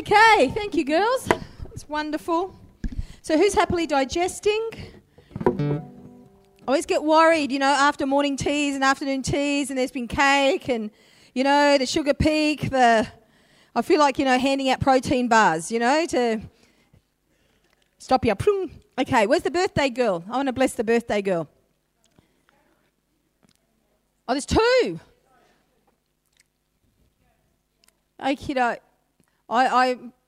Okay, thank you, girls. It's wonderful. So, who's happily digesting? I always get worried, you know, after morning teas and afternoon teas, and there's been cake and, you know, the sugar peak, the. I feel like, you know, handing out protein bars, you know, to stop you. Okay, where's the birthday girl? I want to bless the birthday girl. Oh, there's two. Okay, I,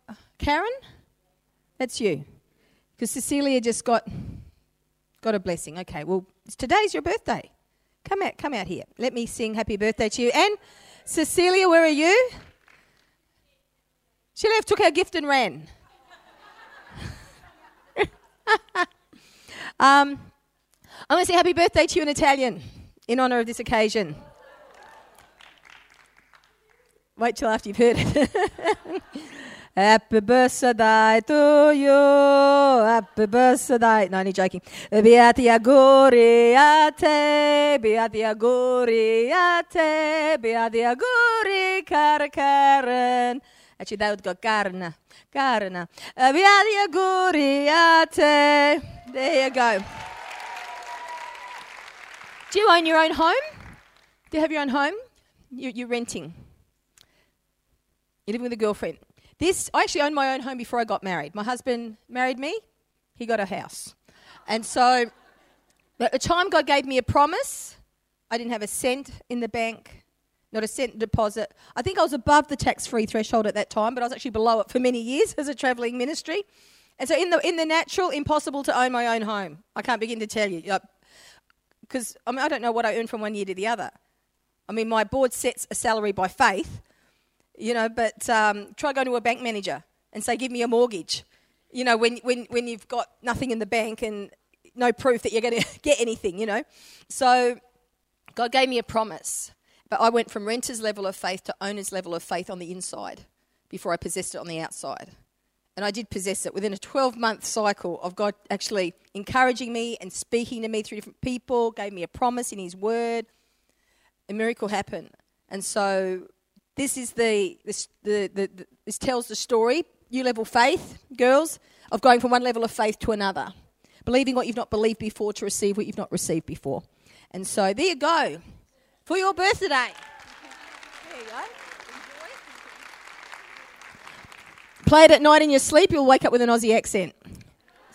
I, Karen, that's you, because Cecilia just got got a blessing. Okay, well, today's your birthday. Come out, come out here. Let me sing happy birthday to you. And Cecilia, where are you? She left, took our gift, and ran. um, I'm going to say happy birthday to you in Italian in honor of this occasion. Wait till after you've heard it. Happy birthday to you. Happy birthday. No, only joking. Beati auguri a te. Beati auguri a te. Beati auguri, cara Karen. Actually, that would go Karna. Karna. Beati auguri a te. There you go. Do you own your own home? Do you have your own home? You, you're renting. You're living with a girlfriend. This, I actually owned my own home before I got married. My husband married me, he got a house. And so, at the time God gave me a promise, I didn't have a cent in the bank, not a cent deposit. I think I was above the tax free threshold at that time, but I was actually below it for many years as a travelling ministry. And so, in the, in the natural, impossible to own my own home. I can't begin to tell you. Because I, mean, I don't know what I earn from one year to the other. I mean, my board sets a salary by faith, you know, but um, try going to a bank manager and say, give me a mortgage. You know, when, when, when you've got nothing in the bank and no proof that you're going to get anything, you know. So God gave me a promise, but I went from renter's level of faith to owner's level of faith on the inside before I possessed it on the outside. And I did possess it within a 12 month cycle of God actually encouraging me and speaking to me through different people, gave me a promise in His Word. A miracle happened. And so this is the, this, the, the, the, this tells the story, you level faith, girls, of going from one level of faith to another. Believing what you've not believed before to receive what you've not received before. And so there you go. For your birthday. There you go. Play it at night in your sleep, you'll wake up with an Aussie accent.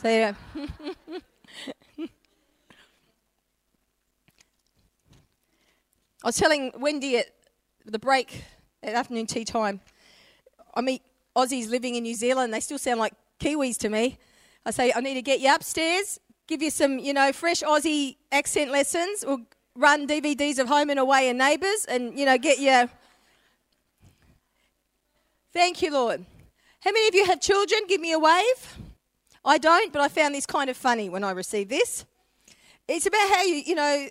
So yeah. I was telling Wendy at the break at afternoon tea time, I meet Aussies living in New Zealand. They still sound like Kiwis to me. I say, I need to get you upstairs, give you some, you know, fresh Aussie accent lessons. We'll run DVDs of Home and Away and Neighbours and, you know, get you. Thank you, Lord. How many of you have children? Give me a wave. I don't, but I found this kind of funny when I received this. It's about how you, you know,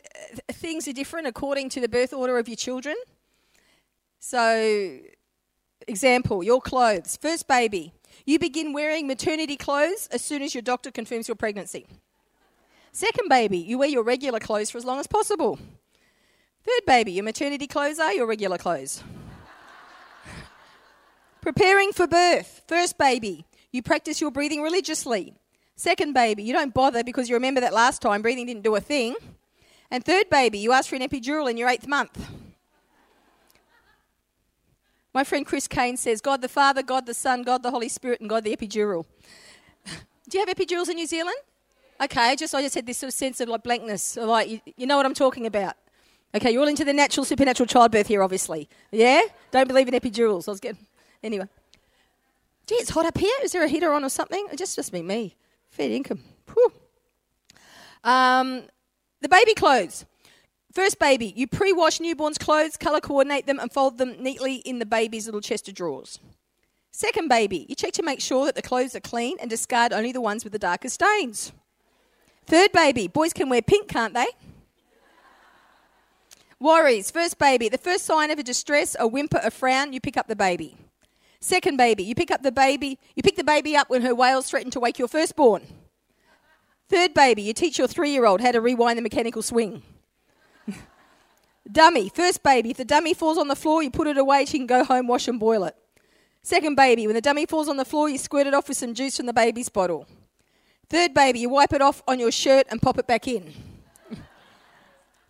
things are different according to the birth order of your children. So, example, your clothes. First baby, you begin wearing maternity clothes as soon as your doctor confirms your pregnancy. Second baby, you wear your regular clothes for as long as possible. Third baby, your maternity clothes are your regular clothes. Preparing for birth. First baby, you practice your breathing religiously. Second baby, you don't bother because you remember that last time breathing didn't do a thing. And third baby, you ask for an epidural in your eighth month. My friend Chris Caine says, God the Father, God the Son, God the Holy Spirit, and God the epidural. Do you have epidurals in New Zealand? Okay, just I just had this sort of sense of like blankness, like you, you know what I'm talking about. Okay, you're all into the natural, supernatural childbirth here, obviously. Yeah? Don't believe in epidurals. I was getting Anyway. Gee, it's hot up here. Is there a heater on or something? It just just be me. Fair income. Um, the baby clothes. First baby, you pre-wash newborn's clothes, color coordinate them, and fold them neatly in the baby's little chest of drawers. Second baby, you check to make sure that the clothes are clean and discard only the ones with the darkest stains. Third baby, boys can wear pink, can't they? Worries. First baby, the first sign of a distress, a whimper, a frown, you pick up the baby. Second baby, you pick up the baby, you pick the baby up when her wails threaten to wake your firstborn. Third baby, you teach your three year old how to rewind the mechanical swing. Dummy, first baby, if the dummy falls on the floor, you put it away, she can go home, wash and boil it. Second baby, when the dummy falls on the floor, you squirt it off with some juice from the baby's bottle. Third baby, you wipe it off on your shirt and pop it back in.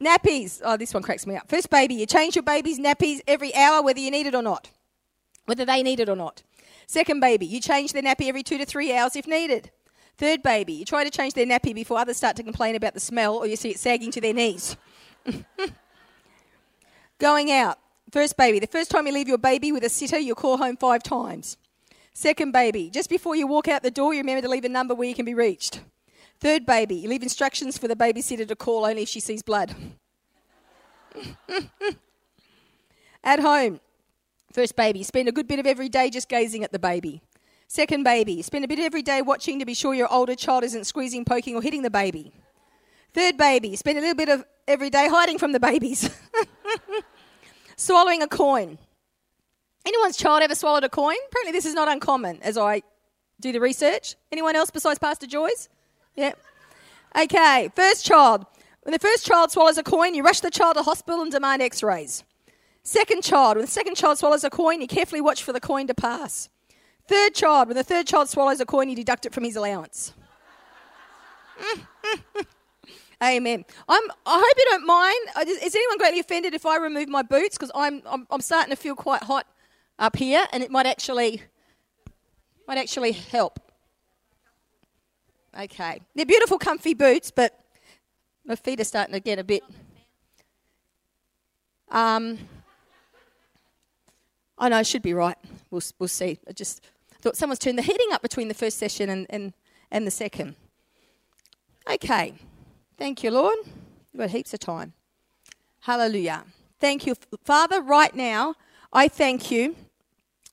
nappies. Oh, this one cracks me up. First baby, you change your baby's nappies every hour, whether you need it or not. Whether they need it or not. Second baby, you change their nappy every two to three hours if needed. Third baby, you try to change their nappy before others start to complain about the smell or you see it sagging to their knees. Going out. First baby, the first time you leave your baby with a sitter, you call home five times. Second baby, just before you walk out the door, you remember to leave a number where you can be reached. Third baby, you leave instructions for the babysitter to call only if she sees blood. at home, first baby, spend a good bit of every day just gazing at the baby. Second baby, spend a bit of every day watching to be sure your older child isn't squeezing, poking, or hitting the baby. Third baby, spend a little bit of every day hiding from the babies. Swallowing a coin. Anyone's child ever swallowed a coin? Apparently, this is not uncommon as I do the research. Anyone else besides Pastor Joyce? Yeah. Okay, first child. When the first child swallows a coin, you rush the child to hospital and demand x rays. Second child. When the second child swallows a coin, you carefully watch for the coin to pass. Third child. When the third child swallows a coin, you deduct it from his allowance. Mm, mm, mm. Amen. I'm, I hope you don't mind. Is anyone greatly offended if I remove my boots? Because I'm, I'm, I'm starting to feel quite hot up here, and it might actually might actually help. Okay, they're beautiful, comfy boots, but my feet are starting to get a bit. Um, I know I should be right. We'll we'll see. I just thought someone's turned the heating up between the first session and and, and the second. Okay. Thank you, Lord. We've got heaps of time. Hallelujah. Thank you, Father. Right now, I thank you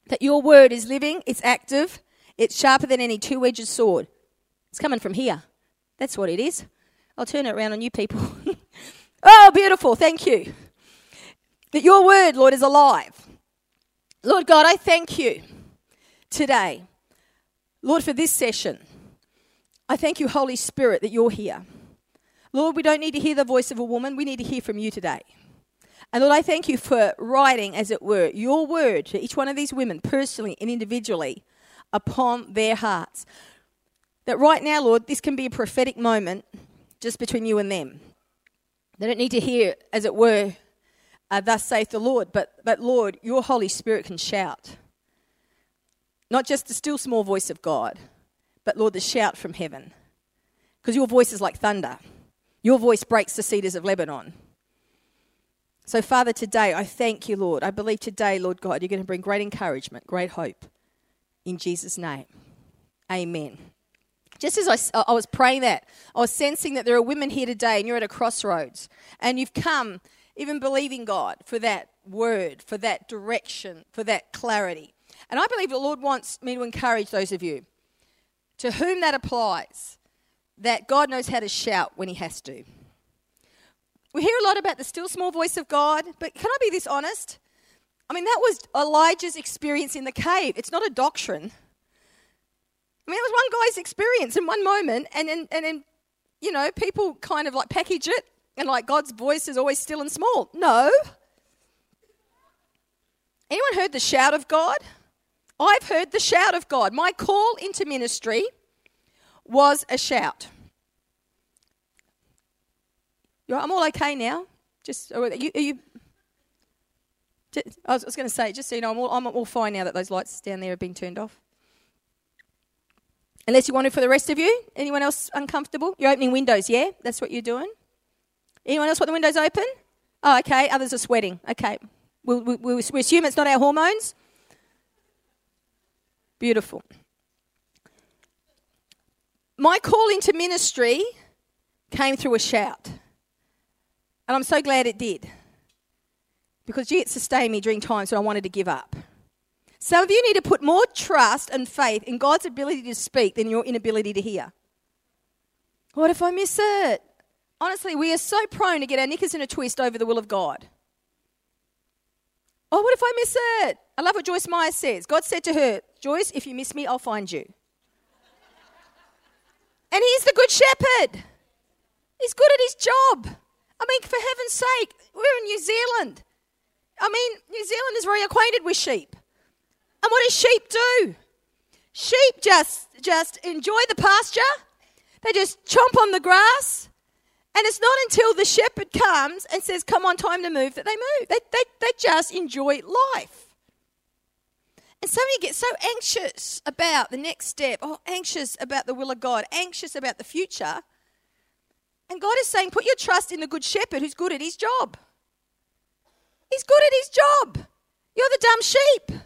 that your word is living, it's active, it's sharper than any two edged sword. It's coming from here. That's what it is. I'll turn it around on you people. oh, beautiful. Thank you. That your word, Lord, is alive. Lord God, I thank you today, Lord, for this session. I thank you, Holy Spirit, that you're here. Lord, we don't need to hear the voice of a woman, we need to hear from you today. And Lord, I thank you for writing, as it were, your word to each one of these women personally and individually upon their hearts. That right now, Lord, this can be a prophetic moment just between you and them. They don't need to hear, as it were, uh, thus saith the Lord, but, but Lord, your Holy Spirit can shout. Not just the still small voice of God, but Lord, the shout from heaven. Because your voice is like thunder. Your voice breaks the cedars of Lebanon. So, Father, today I thank you, Lord. I believe today, Lord God, you're going to bring great encouragement, great hope. In Jesus' name. Amen. Just as I, I was praying that, I was sensing that there are women here today and you're at a crossroads and you've come even believing God for that word, for that direction, for that clarity. And I believe the Lord wants me to encourage those of you to whom that applies that God knows how to shout when He has to. We hear a lot about the still small voice of God, but can I be this honest? I mean, that was Elijah's experience in the cave. It's not a doctrine. I mean, it was one guy's experience in one moment, and then, and then, you know, people kind of like package it and like God's voice is always still and small. No. Anyone heard the shout of God? I've heard the shout of God. My call into ministry was a shout. I'm all okay now. Just are you, are you I was, was going to say, just so you know, I'm all, I'm all fine now that those lights down there have been turned off. Unless you want it for the rest of you. Anyone else uncomfortable? You're opening windows, yeah? That's what you're doing? Anyone else want the windows open? Oh, okay. Others are sweating. Okay. We'll, we'll, we assume it's not our hormones. Beautiful my call into ministry came through a shout. And I'm so glad it did. Because it sustained me during times when I wanted to give up. Some of you need to put more trust and faith in God's ability to speak than your inability to hear. What if I miss it? Honestly, we are so prone to get our knickers in a twist over the will of God. Oh, what if I miss it? I love what Joyce Meyer says. God said to her, Joyce, if you miss me, I'll find you. And he's the good shepherd. He's good at his job. I mean, for heaven's sake, we're in New Zealand. I mean, New Zealand is very acquainted with sheep. And what do sheep do? Sheep just just enjoy the pasture. They just chomp on the grass. And it's not until the shepherd comes and says, Come on, time to move, that they move. They, they, they just enjoy life. And some of you get so anxious about the next step, or anxious about the will of God, anxious about the future. And God is saying, Put your trust in the good shepherd who's good at his job. He's good at his job. You're the dumb sheep.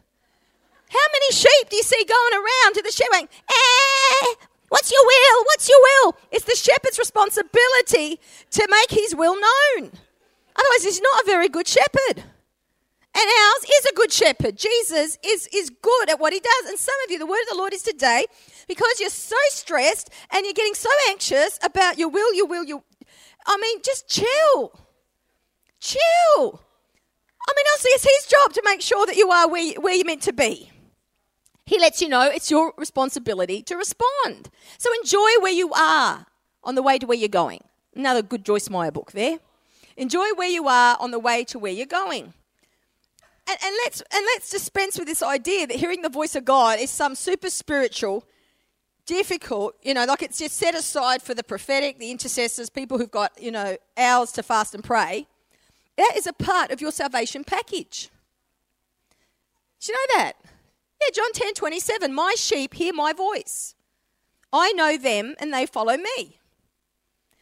How many sheep do you see going around to the shepherd going, eh, what's your will? What's your will? It's the shepherd's responsibility to make his will known. Otherwise, he's not a very good shepherd. And ours is a good shepherd. Jesus is, is good at what he does. And some of you, the word of the Lord is today, because you're so stressed and you're getting so anxious about your will, your will, your. I mean, just chill. Chill. I mean, honestly, it's his job to make sure that you are where, where you're meant to be. He lets you know it's your responsibility to respond. So enjoy where you are on the way to where you're going. Another good Joyce Meyer book there. Enjoy where you are on the way to where you're going. And, and, let's, and let's dispense with this idea that hearing the voice of God is some super spiritual, difficult, you know, like it's just set aside for the prophetic, the intercessors, people who've got, you know, hours to fast and pray. That is a part of your salvation package. Do you know that? Yeah, John 10 27. My sheep hear my voice. I know them and they follow me.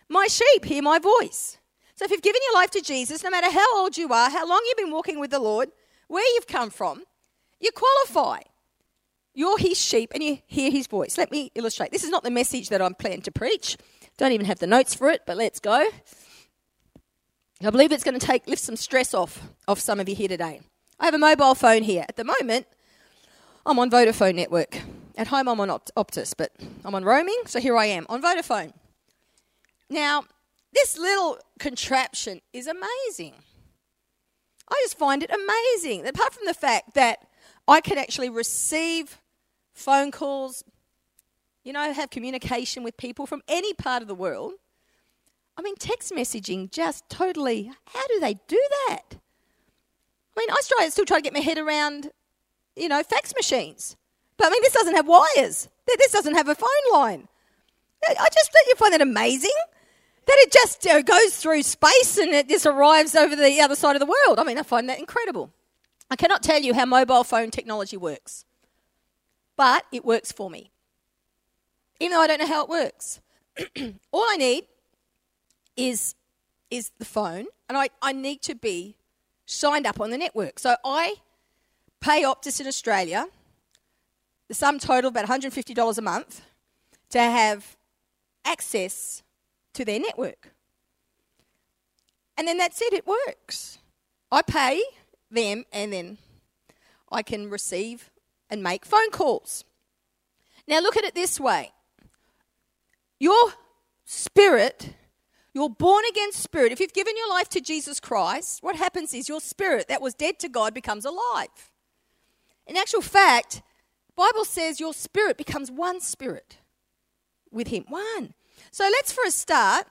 My sheep hear my voice. So if you've given your life to Jesus, no matter how old you are, how long you've been walking with the Lord, where you've come from, you qualify. You're his sheep and you hear his voice. Let me illustrate. This is not the message that I'm planning to preach. Don't even have the notes for it, but let's go. I believe it's going to take lift some stress off of some of you here today. I have a mobile phone here. At the moment, I'm on Vodafone network. At home, I'm on Optus, but I'm on roaming, so here I am on Vodafone. Now, this little contraption is amazing. I just find it amazing. Apart from the fact that I can actually receive phone calls, you know, have communication with people from any part of the world. I mean, text messaging just totally, how do they do that? I mean, I still try to get my head around you know, fax machines. But I mean, this doesn't have wires. This doesn't have a phone line. I just think you find that amazing that it just uh, goes through space and it just arrives over the other side of the world. I mean, I find that incredible. I cannot tell you how mobile phone technology works, but it works for me. Even though I don't know how it works, all I need is is the phone, and I, I need to be signed up on the network. So I pay Optus in Australia the sum total of about $150 a month to have access to their network. And then that's it, it works. I pay them and then I can receive and make phone calls. Now, look at it this way your spirit, your born again spirit, if you've given your life to Jesus Christ, what happens is your spirit that was dead to God becomes alive. In actual fact, Bible says your spirit becomes one spirit with him. One. So let's for a start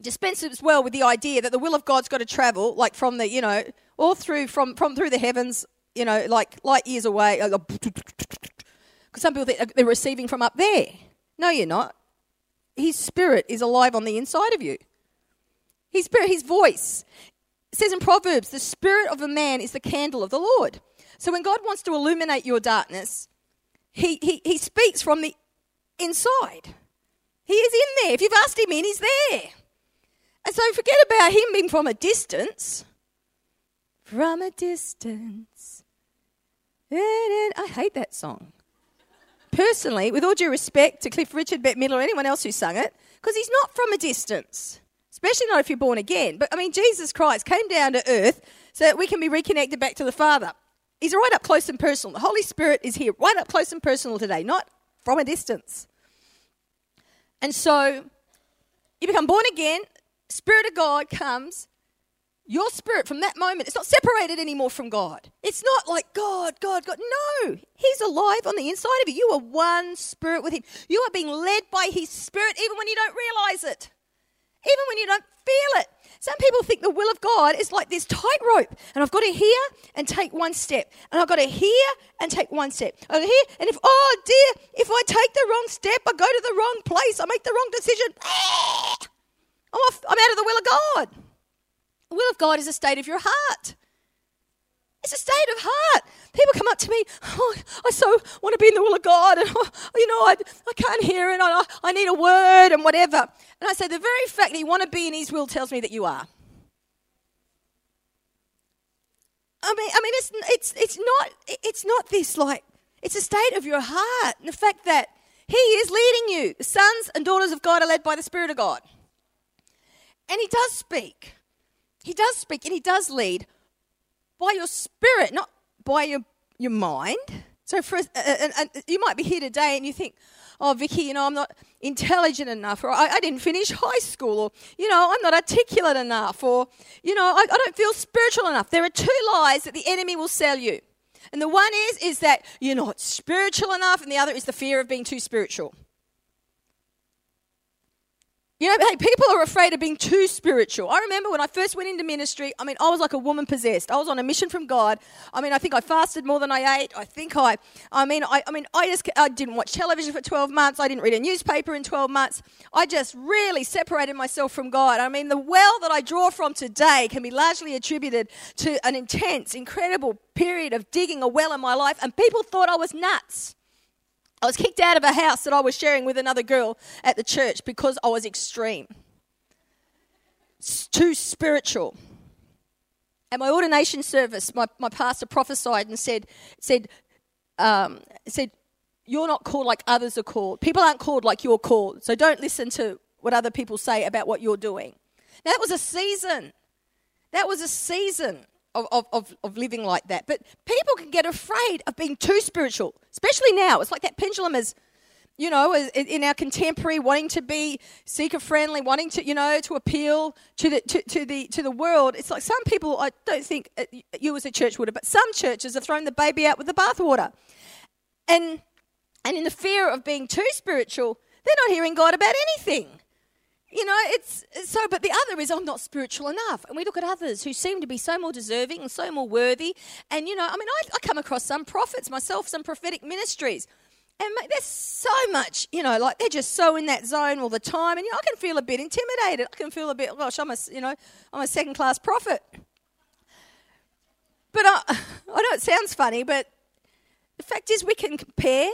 dispense as well with the idea that the will of God's got to travel like from the, you know, all through from from through the heavens, you know, like light years away. Because some people think they're receiving from up there. No, you're not. His spirit is alive on the inside of you. His spirit, his voice. It says in Proverbs, the spirit of a man is the candle of the Lord. So when God wants to illuminate your darkness, he, he, he speaks from the inside. He is in there. If you've asked him in, he's there. And so forget about him being from a distance. From a distance. I hate that song. Personally, with all due respect to Cliff Richard, Bette Midler, or anyone else who sung it, because he's not from a distance, especially not if you're born again. But I mean, Jesus Christ came down to earth so that we can be reconnected back to the Father. He's right up close and personal. The Holy Spirit is here, right up close and personal today, not from a distance. And so you become born again, Spirit of God comes. Your spirit from that moment, it's not separated anymore from God. It's not like God, God, God. No, He's alive on the inside of you. You are one spirit with Him. You are being led by His Spirit even when you don't realize it, even when you don't feel it. Some people think the will of God is like this tightrope, and I've got to hear and take one step, and I've got to hear and take one step. I hear, and if oh dear, if I take the wrong step, I go to the wrong place, I make the wrong decision. I'm off. I'm out of the will of God. The will of God is a state of your heart. It's a state of heart. People come up to me, oh, I so want to be in the will of God, and oh, you know, I, I can't hear it, I, I need a word, and whatever. And I say, the very fact that you want to be in His will tells me that you are. I mean, I mean, it's it's it's not it's not this like it's a state of your heart, and the fact that He is leading you. The sons and daughters of God are led by the Spirit of God, and He does speak. He does speak, and He does lead by your spirit, not by your, your mind. So, for uh, uh, and, and you might be here today and you think, oh, Vicky, you know, I'm not intelligent enough, or I, I, didn't finish high school, or, you know, I'm not articulate enough, or, you know, I, I don't feel spiritual enough. There are two lies that the enemy will sell you. And the one is, is that you're not spiritual enough, and the other is the fear of being too spiritual. You know, hey, people are afraid of being too spiritual. I remember when I first went into ministry, I mean, I was like a woman possessed. I was on a mission from God. I mean, I think I fasted more than I ate. I think I, I mean, I, I mean, I just, I didn't watch television for 12 months. I didn't read a newspaper in 12 months. I just really separated myself from God. I mean, the well that I draw from today can be largely attributed to an intense, incredible period of digging a well in my life, and people thought I was nuts. I was kicked out of a house that I was sharing with another girl at the church because I was extreme. Too spiritual. At my ordination service, my, my pastor prophesied and said, said, um, said, You're not called like others are called. People aren't called like you're called. So don't listen to what other people say about what you're doing. Now, that was a season. That was a season of, of, of living like that. But people can get afraid of being too spiritual, especially now. It's like that pendulum is, you know, in our contemporary, wanting to be seeker friendly, wanting to, you know, to appeal to the, to, to, the, to the world. It's like some people, I don't think uh, you as a church would have, but some churches have thrown the baby out with the bathwater. And, and in the fear of being too spiritual, they're not hearing God about anything you know, it's so, but the other is I'm not spiritual enough. And we look at others who seem to be so more deserving and so more worthy. And, you know, I mean, I, I come across some prophets myself, some prophetic ministries. And there's so much, you know, like they're just so in that zone all the time. And, you know, I can feel a bit intimidated. I can feel a bit, gosh, I'm a, you know, I'm a second class prophet. But I, I know it sounds funny, but the fact is we can compare.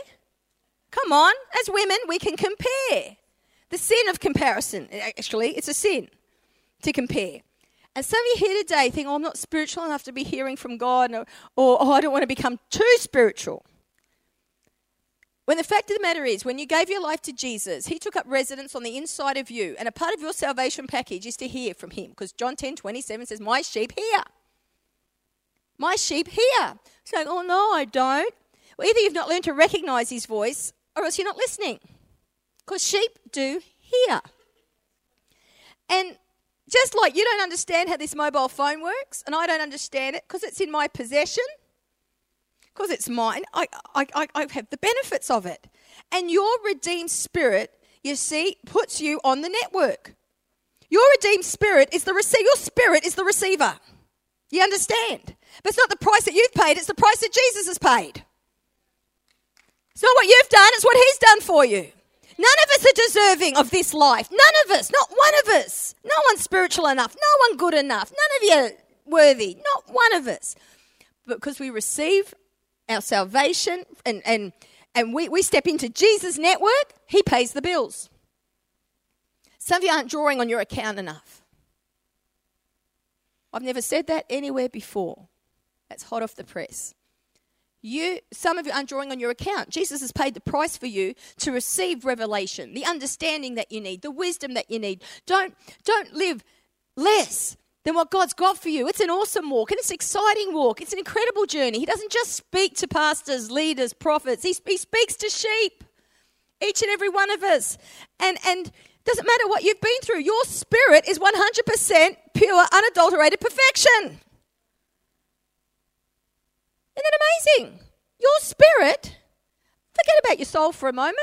Come on, as women, we can compare. The sin of comparison, actually, it's a sin to compare. And some of you here today think, oh, I'm not spiritual enough to be hearing from God, or, or oh, I don't want to become too spiritual. When the fact of the matter is, when you gave your life to Jesus, He took up residence on the inside of you, and a part of your salvation package is to hear from Him, because John 10 27 says, My sheep hear. My sheep hear. It's like, oh, no, I don't. Well, either you've not learned to recognize His voice, or else you're not listening. Because sheep do hear. And just like you don't understand how this mobile phone works, and I don't understand it because it's in my possession, because it's mine, I, I, I have the benefits of it. And your redeemed spirit, you see, puts you on the network. Your redeemed spirit is the receiver. Your spirit is the receiver. You understand? But it's not the price that you've paid, it's the price that Jesus has paid. It's not what you've done, it's what He's done for you. None of us are deserving of this life. None of us. Not one of us. No one's spiritual enough. No one good enough. None of you worthy. Not one of us. Because we receive our salvation and, and, and we, we step into Jesus' network, He pays the bills. Some of you aren't drawing on your account enough. I've never said that anywhere before. That's hot off the press. You, some of you aren't drawing on your account. Jesus has paid the price for you to receive revelation, the understanding that you need, the wisdom that you need. Don't, don't live less than what God's got for you. It's an awesome walk and it's an exciting walk. It's an incredible journey. He doesn't just speak to pastors, leaders, prophets, he, he speaks to sheep, each and every one of us. And, and doesn't matter what you've been through, your spirit is 100% pure, unadulterated perfection. Isn't that amazing? Your spirit, forget about your soul for a moment.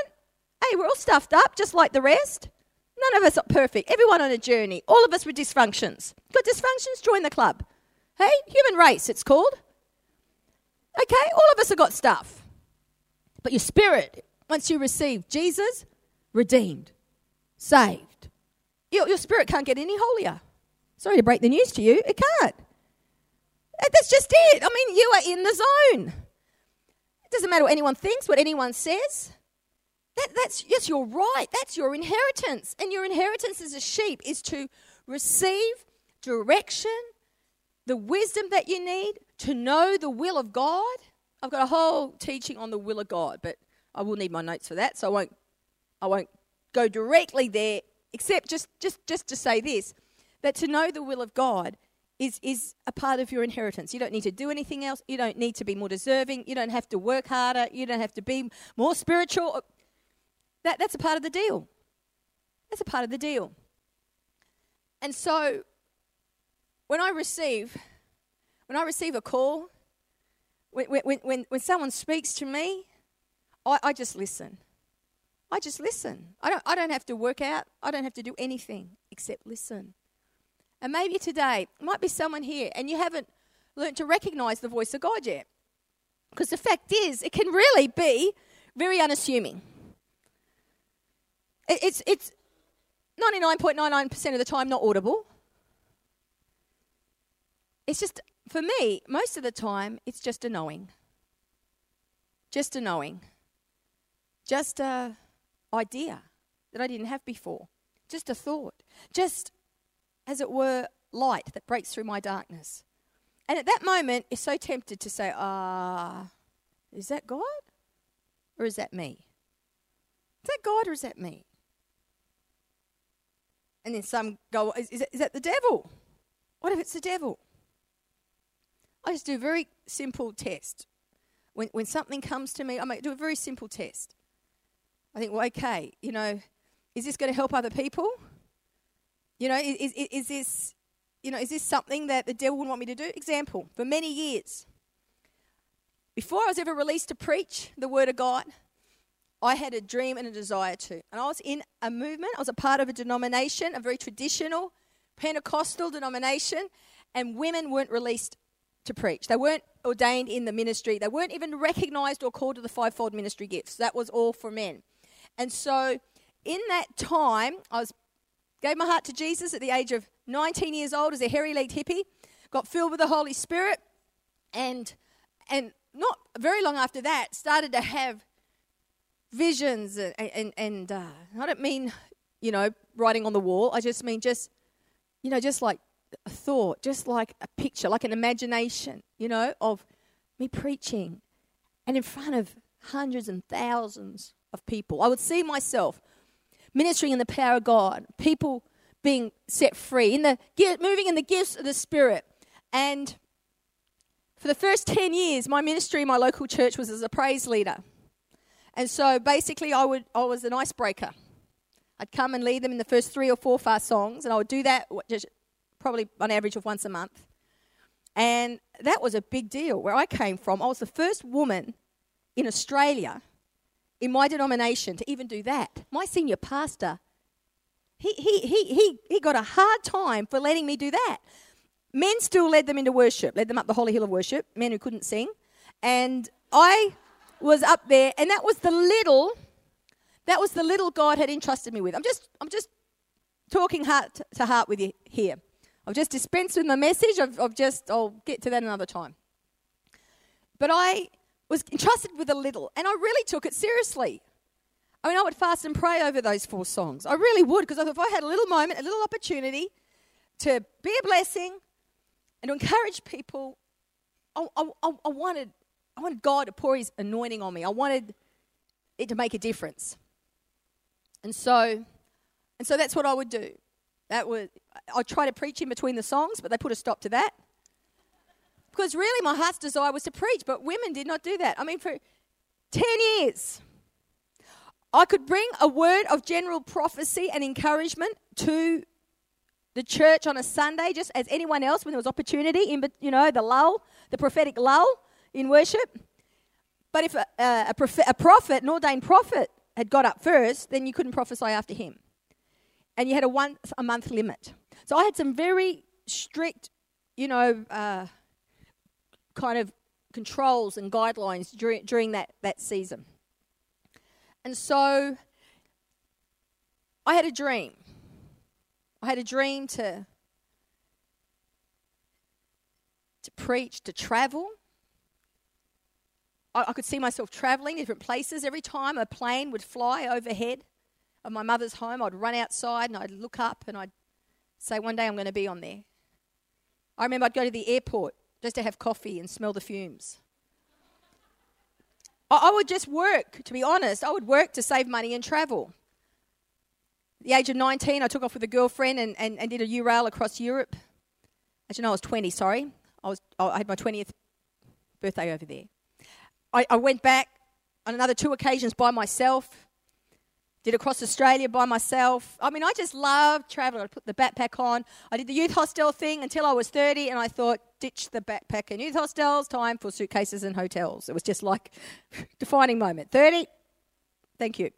Hey, we're all stuffed up just like the rest. none of us are perfect. Everyone on a journey. All of us with dysfunctions. Got dysfunctions? Join the club. Hey, human race, it's called. Okay, all of us have got stuff. But your spirit, once you receive Jesus, redeemed, saved, your, your spirit can't get any holier. Sorry to break the news to you, it can't. That's just it. I mean, you are in the zone. It doesn't matter what anyone thinks, what anyone says. That, that's, yes, you're right. That's your inheritance. And your inheritance as a sheep is to receive direction, the wisdom that you need, to know the will of God. I've got a whole teaching on the will of God, but I will need my notes for that, so I won't, I won't go directly there, except just, just, just to say this that to know the will of God is, is a part of your inheritance. You don't need to do anything else. You don't need to be more deserving. You don't have to work harder. You don't have to be more spiritual. Oh, that, that's a part of the deal. That's a part of the deal. And so when I receive, when I receive a call, when, when, when, when someone speaks to me, I, I just listen. I just listen. I don't, I don't have to work out. I don't have to do anything except listen. And maybe today might be someone here and you haven't learned to recognize the voice of God yet. Because the fact is, it can really be very unassuming. It's, it's 99.99% of the time not audible. It's just, for me, most of the time, it's just a knowing. Just a knowing. Just a idea that I didn't have before. Just a thought. Just as it were, light that breaks through my darkness. And at that moment, you're so tempted to say, ah, is that God? Or is that me? Is that God or is that me? And then some go, is, is, that, is that the devil? What if it's the devil? I just do a very simple test. When, when something comes to me, I might do a very simple test. I think, well, okay, you know, is this going to help other people? You know, is, is, is this, you know, is this something that the devil would want me to do? Example, for many years, before I was ever released to preach the word of God, I had a dream and a desire to. And I was in a movement, I was a part of a denomination, a very traditional Pentecostal denomination, and women weren't released to preach. They weren't ordained in the ministry. They weren't even recognized or called to the fivefold ministry gifts. That was all for men. And so in that time, I was Gave my heart to Jesus at the age of 19 years old as a hairy legged hippie. Got filled with the Holy Spirit. And, and not very long after that, started to have visions. And, and, and uh, I don't mean, you know, writing on the wall. I just mean just, you know, just like a thought, just like a picture, like an imagination, you know, of me preaching and in front of hundreds and thousands of people. I would see myself ministering in the power of God, people being set free, in the moving in the gifts of the Spirit. And for the first 10 years, my ministry in my local church was as a praise leader. And so basically, I, would, I was an icebreaker. I'd come and lead them in the first three or four fast songs, and I would do that just probably on average of once a month. And that was a big deal. Where I came from, I was the first woman in Australia in my denomination to even do that. My senior pastor, he, he, he, he, he got a hard time for letting me do that. Men still led them into worship, led them up the holy hill of worship, men who couldn't sing. And I was up there, and that was the little, that was the little God had entrusted me with. I'm just, I'm just talking heart to heart with you here. I've just dispensed with my message. I've, I've just, I'll get to that another time. But I was entrusted with a little, and I really took it seriously. I mean, I would fast and pray over those four songs. I really would, because if I had a little moment, a little opportunity to be a blessing and to encourage people, I, I, I, wanted, I wanted God to pour His anointing on me. I wanted it to make a difference. And so, and so that's what I would do. That would I'd try to preach in between the songs, but they put a stop to that. Because really, my heart's desire was to preach, but women did not do that. I mean, for 10 years, I could bring a word of general prophecy and encouragement to the church on a Sunday, just as anyone else when there was opportunity, in, you know, the lull, the prophetic lull in worship. But if a, a, a, prophet, an ordained prophet had got up first, then you couldn't prophesy after him. and you had a once a month limit. So I had some very strict, you know, uh, kind of controls and guidelines during, during that, that season. And so I had a dream. I had a dream to, to preach, to travel. I, I could see myself traveling different places. Every time a plane would fly overhead of my mother's home, I'd run outside and I'd look up and I'd say, One day I'm going to be on there. I remember I'd go to the airport just to have coffee and smell the fumes. I, I would just work, to be honest. I would work to save money and travel. At the age of 19, I took off with a girlfriend and, and, and did a Eurail across Europe. Actually, no, I was 20, sorry. I, was, I had my 20th birthday over there. I, I went back on another two occasions by myself. Did across Australia by myself. I mean, I just love traveling. I put the backpack on. I did the youth hostel thing until I was 30, and I thought, ditch the backpack and youth hostels, time for suitcases and hotels. It was just like defining moment. 30, thank you.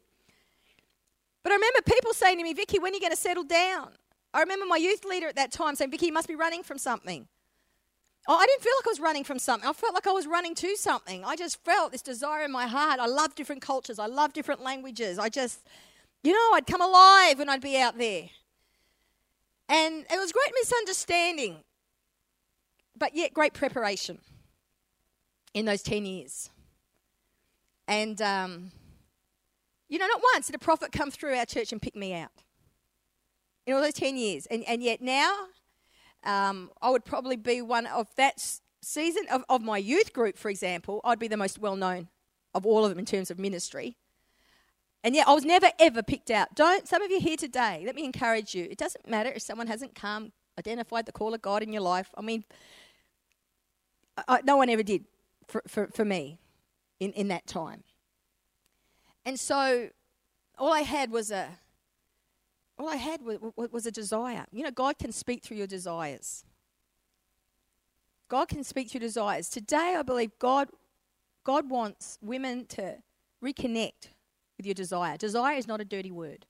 But I remember people saying to me, Vicky, when are you going to settle down? I remember my youth leader at that time saying, Vicky, you must be running from something. Oh, I didn't feel like I was running from something. I felt like I was running to something. I just felt this desire in my heart. I love different cultures. I love different languages. I just, you know, I'd come alive when I'd be out there. And it was great misunderstanding, but yet great preparation in those 10 years. And, um, you know, not once did a prophet come through our church and pick me out in all those 10 years. And, and yet now, um, I would probably be one of that season of, of my youth group, for example. I'd be the most well known of all of them in terms of ministry. And yet, I was never ever picked out. Don't some of you here today? Let me encourage you. It doesn't matter if someone hasn't come, identified the call of God in your life. I mean, I, no one ever did for, for, for me in, in that time. And so, all I had was a all I had was, was a desire. You know, God can speak through your desires. God can speak through desires. Today, I believe God, God wants women to reconnect with your desire. Desire is not a dirty word.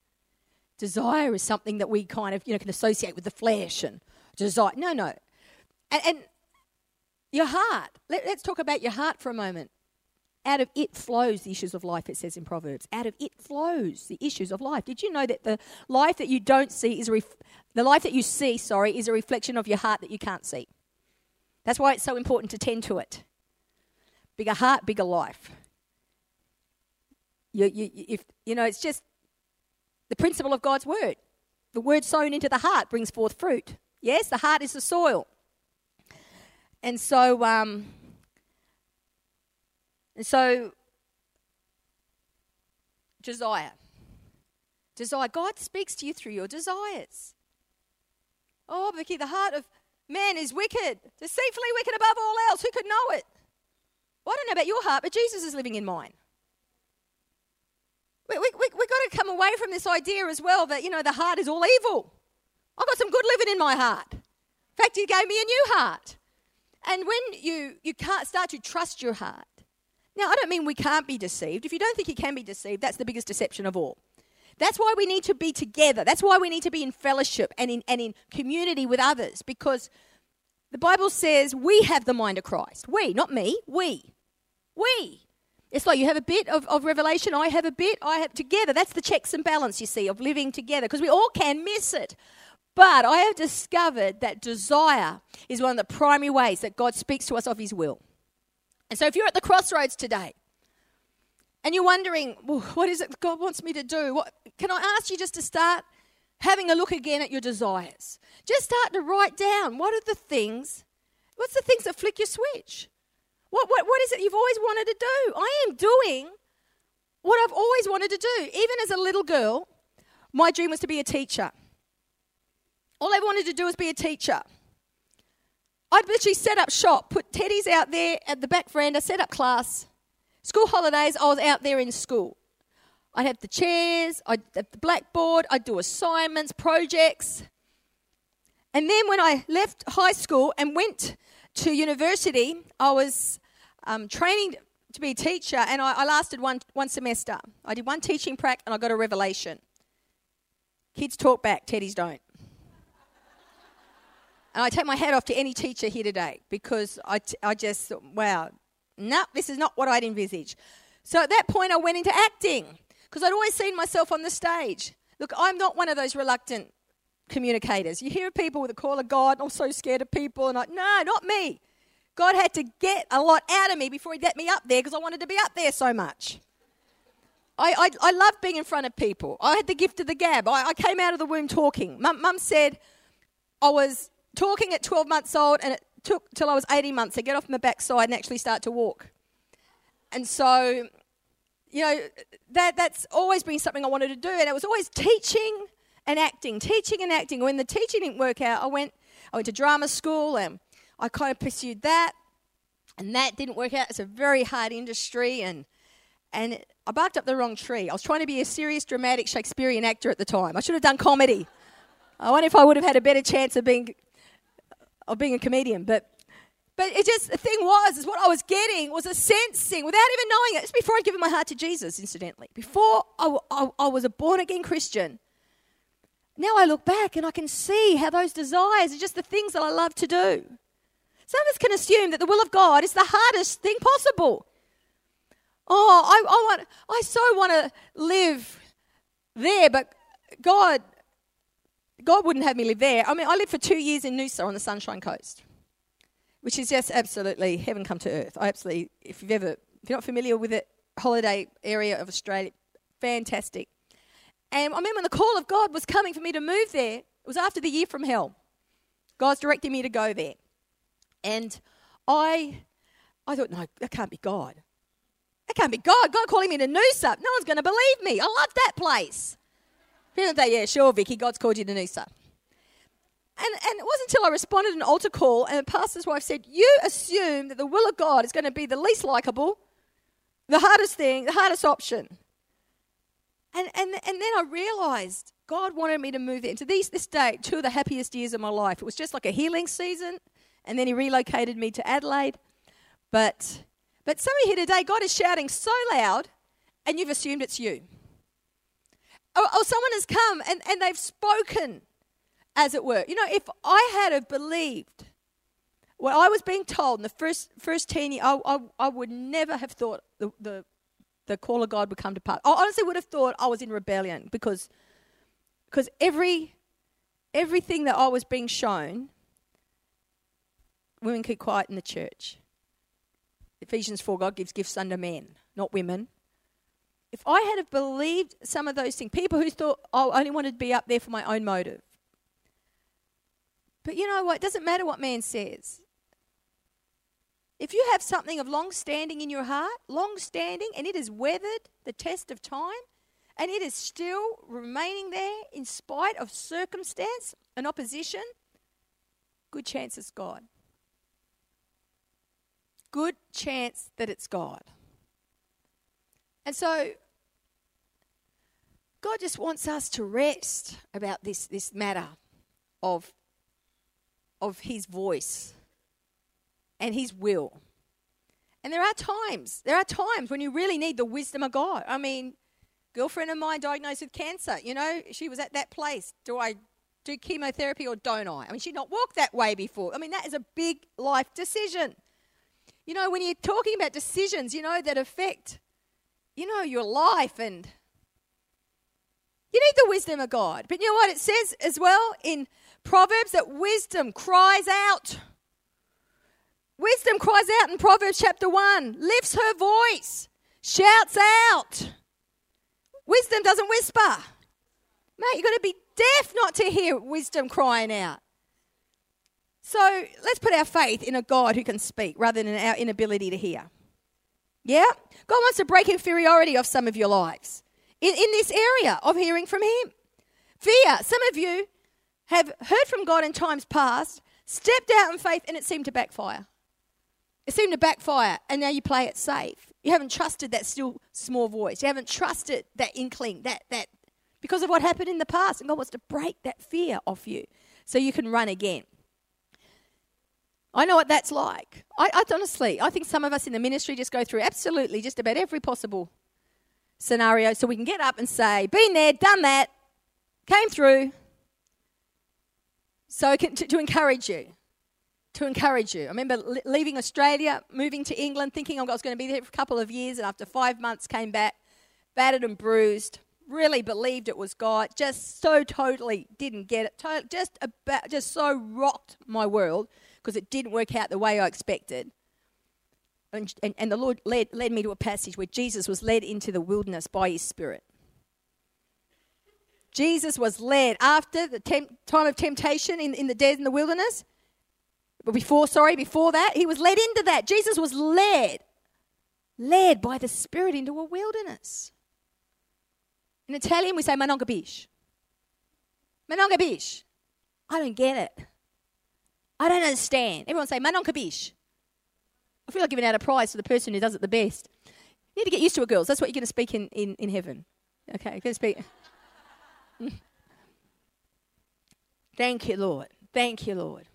Desire is something that we kind of, you know, can associate with the flesh and desire. No, no. And, and your heart. Let, let's talk about your heart for a moment. Out of it flows the issues of life, it says in Proverbs. Out of it flows the issues of life. Did you know that the life that you don't see is a ref- the life that you see, sorry, is a reflection of your heart that you can't see. That's why it's so important to tend to it. Bigger heart, bigger life. You, you, if, you know, it's just the principle of God's word. The word sown into the heart brings forth fruit. Yes, the heart is the soil. And so, um, and so, desire. Desire. God speaks to you through your desires. Oh, Vicky, the heart of man is wicked, deceitfully wicked above all else. Who could know it? Well, I don't know about your heart, but Jesus is living in mine. We, we, we, we've got to come away from this idea as well that, you know, the heart is all evil. I've got some good living in my heart. In fact, He gave me a new heart. And when you, you can't start to trust your heart, now, I don't mean we can't be deceived. If you don't think you can be deceived, that's the biggest deception of all. That's why we need to be together. That's why we need to be in fellowship and in, and in community with others because the Bible says we have the mind of Christ. We, not me, we. We. It's like you have a bit of, of revelation, I have a bit, I have together. That's the checks and balance, you see, of living together because we all can miss it. But I have discovered that desire is one of the primary ways that God speaks to us of His will. And so if you're at the crossroads today and you're wondering, what is it God wants me to do? What, can I ask you just to start having a look again at your desires? Just start to write down what are the things, what's the things that flick your switch? What, what, what is it you've always wanted to do? I am doing what I've always wanted to do. Even as a little girl, my dream was to be a teacher. All I wanted to do was be a teacher. I'd literally set up shop, put teddies out there at the back veranda, set up class. School holidays, I was out there in school. I'd have the chairs, I'd have the blackboard, I'd do assignments, projects. And then when I left high school and went to university, I was um, training to be a teacher and I, I lasted one, one semester. I did one teaching prac and I got a revelation. Kids talk back, teddies don't. And I take my hat off to any teacher here today because I, t- I just thought, wow, no, this is not what I'd envisaged. So at that point, I went into acting because I'd always seen myself on the stage. Look, I'm not one of those reluctant communicators. You hear people with a call of God, I'm so scared of people, and I, no, not me. God had to get a lot out of me before He'd get me up there because I wanted to be up there so much. I, I, I love being in front of people. I had the gift of the gab. I, I came out of the womb talking. Mum said I was talking at 12 months old and it took till I was 18 months to get off my backside and actually start to walk. And so, you know, that, that's always been something I wanted to do. And it was always teaching and acting, teaching and acting. When the teaching didn't work out, I went, I went to drama school and I kind of pursued that. And that didn't work out. It's a very hard industry. And, and I barked up the wrong tree. I was trying to be a serious, dramatic Shakespearean actor at the time. I should have done comedy. I wonder if I would have had a better chance of being of being a comedian. But but it just the thing was is what I was getting was a sensing without even knowing it. It's before I'd given my heart to Jesus, incidentally. Before I, I, I was a born again Christian. Now I look back and I can see how those desires are just the things that I love to do. Some of us can assume that the will of God is the hardest thing possible. Oh, I, I want, I so want to live there, but God, God wouldn't have me live there. I mean, I lived for two years in Noosa on the Sunshine Coast, which is just absolutely heaven come to earth. I absolutely, if you've ever, if you're not familiar with it, holiday area of Australia, fantastic. And I remember when the call of God was coming for me to move there. It was after the year from hell. God's directing me to go there, and I, I thought, no, that can't be God. That can't be God. God calling me to Noosa. No one's going to believe me. I love that place. People say, yeah, sure, Vicky, God's called you to. And, and it wasn't until I responded an altar call and the pastor's wife said, You assume that the will of God is going to be the least likable, the hardest thing, the hardest option. And, and, and then I realized God wanted me to move into these, this day, two of the happiest years of my life. It was just like a healing season, and then He relocated me to Adelaide. But, but some of you here today, God is shouting so loud, and you've assumed it's you. Or, or someone has come and, and they've spoken, as it were. You know, if I had have believed what I was being told in the first, first 10 years, I, I, I would never have thought the, the, the call of God would come to pass. I honestly would have thought I was in rebellion because because every everything that I was being shown, women keep quiet in the church. Ephesians 4, God gives gifts unto men, not women if I had have believed some of those things, people who thought, oh, I only wanted to be up there for my own motive. But you know what? It doesn't matter what man says. If you have something of long standing in your heart, long standing, and it has weathered the test of time, and it is still remaining there in spite of circumstance and opposition, good chance it's God. Good chance that it's God. And so God just wants us to rest about this, this matter of, of His voice and His will. And there are times, there are times when you really need the wisdom of God. I mean, girlfriend of mine diagnosed with cancer, you know, she was at that place. Do I do chemotherapy or don't I? I mean, she'd not walked that way before. I mean, that is a big life decision. You know, when you're talking about decisions, you know, that affect, you know, your life and you need the wisdom of God. But you know what it says as well in Proverbs that wisdom cries out. Wisdom cries out in Proverbs chapter 1, lifts her voice, shouts out. Wisdom doesn't whisper. Mate, you've got to be deaf not to hear wisdom crying out. So let's put our faith in a God who can speak rather than our inability to hear. Yeah? God wants to break inferiority off some of your lives in, in this area of hearing from Him. Fear. Some of you have heard from God in times past, stepped out in faith, and it seemed to backfire. It seemed to backfire, and now you play it safe. You haven't trusted that still small voice. You haven't trusted that inkling, that that because of what happened in the past. And God wants to break that fear off you so you can run again. I know what that's like. I, I honestly, I think some of us in the ministry just go through absolutely just about every possible scenario so we can get up and say, been there, done that, came through. So to, to encourage you, to encourage you. I remember leaving Australia, moving to England, thinking I was going to be there for a couple of years, and after five months came back, battered and bruised. Really believed it was God. Just so totally didn't get it. just about, just so rocked my world because it didn't work out the way I expected. And, and, and the Lord led, led me to a passage where Jesus was led into the wilderness by His Spirit. Jesus was led after the temp- time of temptation in, in the desert in the wilderness. But before, sorry, before that, he was led into that. Jesus was led, led by the Spirit into a wilderness. In Italian, we say manongabish. Manongabish. I don't get it. I don't understand. Everyone say manongabish. I feel like giving out a prize to the person who does it the best. You need to get used to it, girls. That's what you're going to speak in, in, in heaven. Okay, you're going to speak. Thank you, Lord. Thank you, Lord.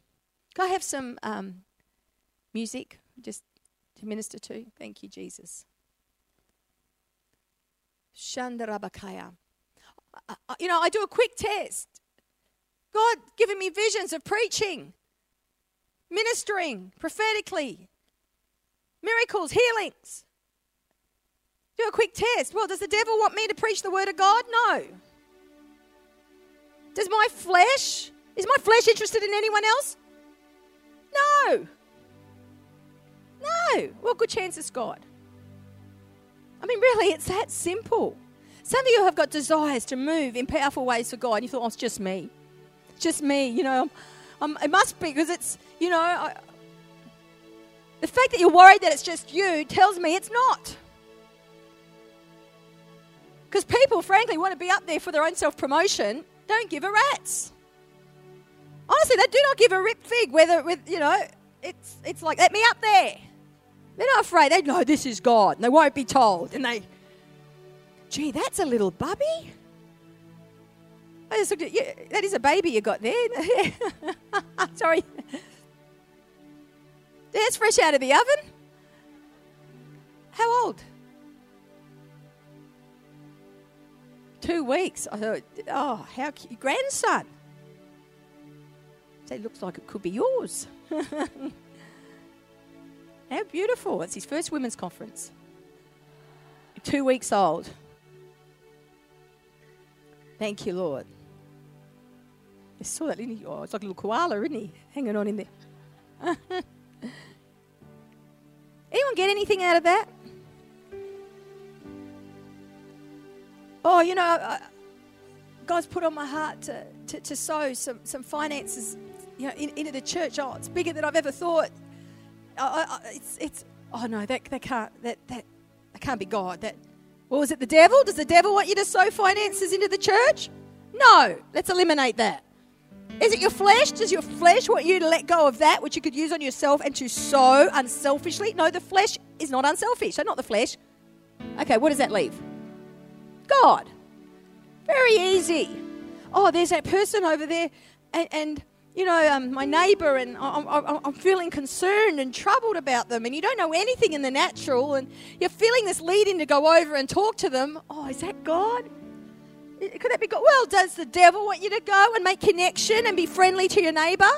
Can I have some um, music just to minister to? Thank you, Jesus. Shandarabakaya. You know, I do a quick test. God giving me visions of preaching, ministering prophetically, miracles, healings. Do a quick test. Well, does the devil want me to preach the word of God? No. Does my flesh, is my flesh interested in anyone else? No. No. Well, good chance it's God. I mean, really, it's that simple. Some of you have got desires to move in powerful ways for God, and you thought, oh, it's just me. Just me, you know. Um, it must be because it's, you know, I, the fact that you're worried that it's just you tells me it's not. Because people, frankly, want to be up there for their own self promotion don't give a rat's. Honestly, they do not give a rip fig whether with you know it's it's like let me up there. They're not afraid. They know this is God and they won't be told. And they, gee, that's a little bubby. I just looked at you. That is a baby you got there. Sorry. That's fresh out of the oven. How old? two weeks. I thought, oh, how cute. Grandson. It looks like it could be yours. how beautiful. It's his first women's conference. Two weeks old. Thank you, Lord. I saw that, he? Oh, it's like a little koala, isn't he? Hanging on in there. Anyone get anything out of that? oh, you know, uh, God's put on my heart to, to, to sow some, some finances you know, in, into the church. Oh, it's bigger than I've ever thought. Uh, uh, it's, it's, oh no, that, that can't, that, that, that can't be God. That, well, is it the devil? Does the devil want you to sow finances into the church? No, let's eliminate that. Is it your flesh? Does your flesh want you to let go of that which you could use on yourself and to sow unselfishly? No, the flesh is not unselfish. So, not the flesh. Okay, what does that leave? God. Very easy. Oh, there's that person over there, and, and you know, um, my neighbour, and I'm, I'm, I'm, feeling concerned and troubled about them, and you don't know anything in the natural, and you're feeling this leading to go over and talk to them. Oh, is that God? Could that be God? Well, does the devil want you to go and make connection and be friendly to your neighbour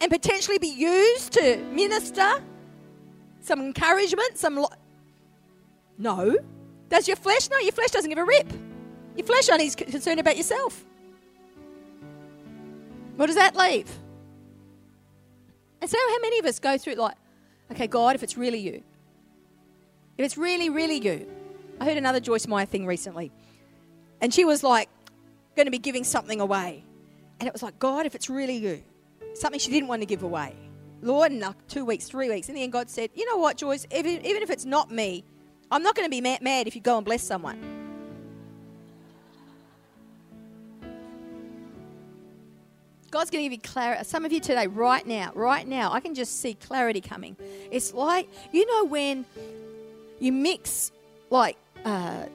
and potentially be used to minister some encouragement, some. Lo- no. Does your flesh? No, your flesh doesn't give a rip. Your flesh only is concerned about yourself. What does that leave? And so, how many of us go through like, okay, God, if it's really you, if it's really, really you. I heard another Joyce Meyer thing recently, and she was like, going to be giving something away. And it was like, God, if it's really you, something she didn't want to give away. Lord, in like two weeks, three weeks. In the end, God said, You know what, Joyce, even, even if it's not me, I'm not going to be mad, mad if you go and bless someone. God's going to give you clarity. Some of you today, right now, right now, I can just see clarity coming. It's like, you know, when you mix like uh,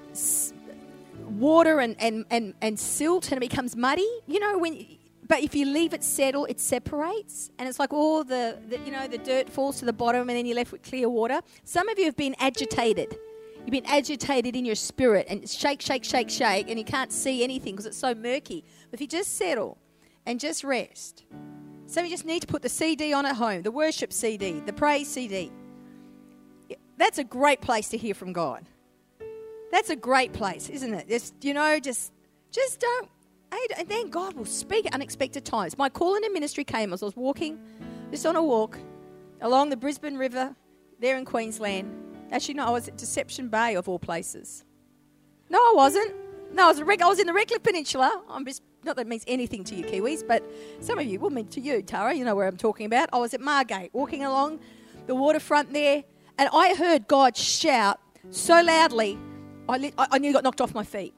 water and, and, and, and silt and it becomes muddy, you know, when. But if you leave it settle, it separates, and it's like all the, the, you know, the dirt falls to the bottom, and then you're left with clear water. Some of you have been agitated You've been agitated in your spirit and shake, shake, shake, shake, and you can't see anything because it's so murky. But if you just settle and just rest, some of you just need to put the CD on at home, the worship CD, the praise CD. That's a great place to hear from God. That's a great place, isn't it? Just you know, just just don't. And then God will speak at unexpected times. My call in ministry came as I was walking, just on a walk along the Brisbane River, there in Queensland. Actually, no, I was at Deception Bay of all places. No, I wasn't. No, I was, I was in the Redcliffe Peninsula. I'm just not that it means anything to you Kiwis, but some of you will mean to you, Tara. You know where I'm talking about. I was at Margate, walking along the waterfront there, and I heard God shout so loudly, I, I nearly got knocked off my feet.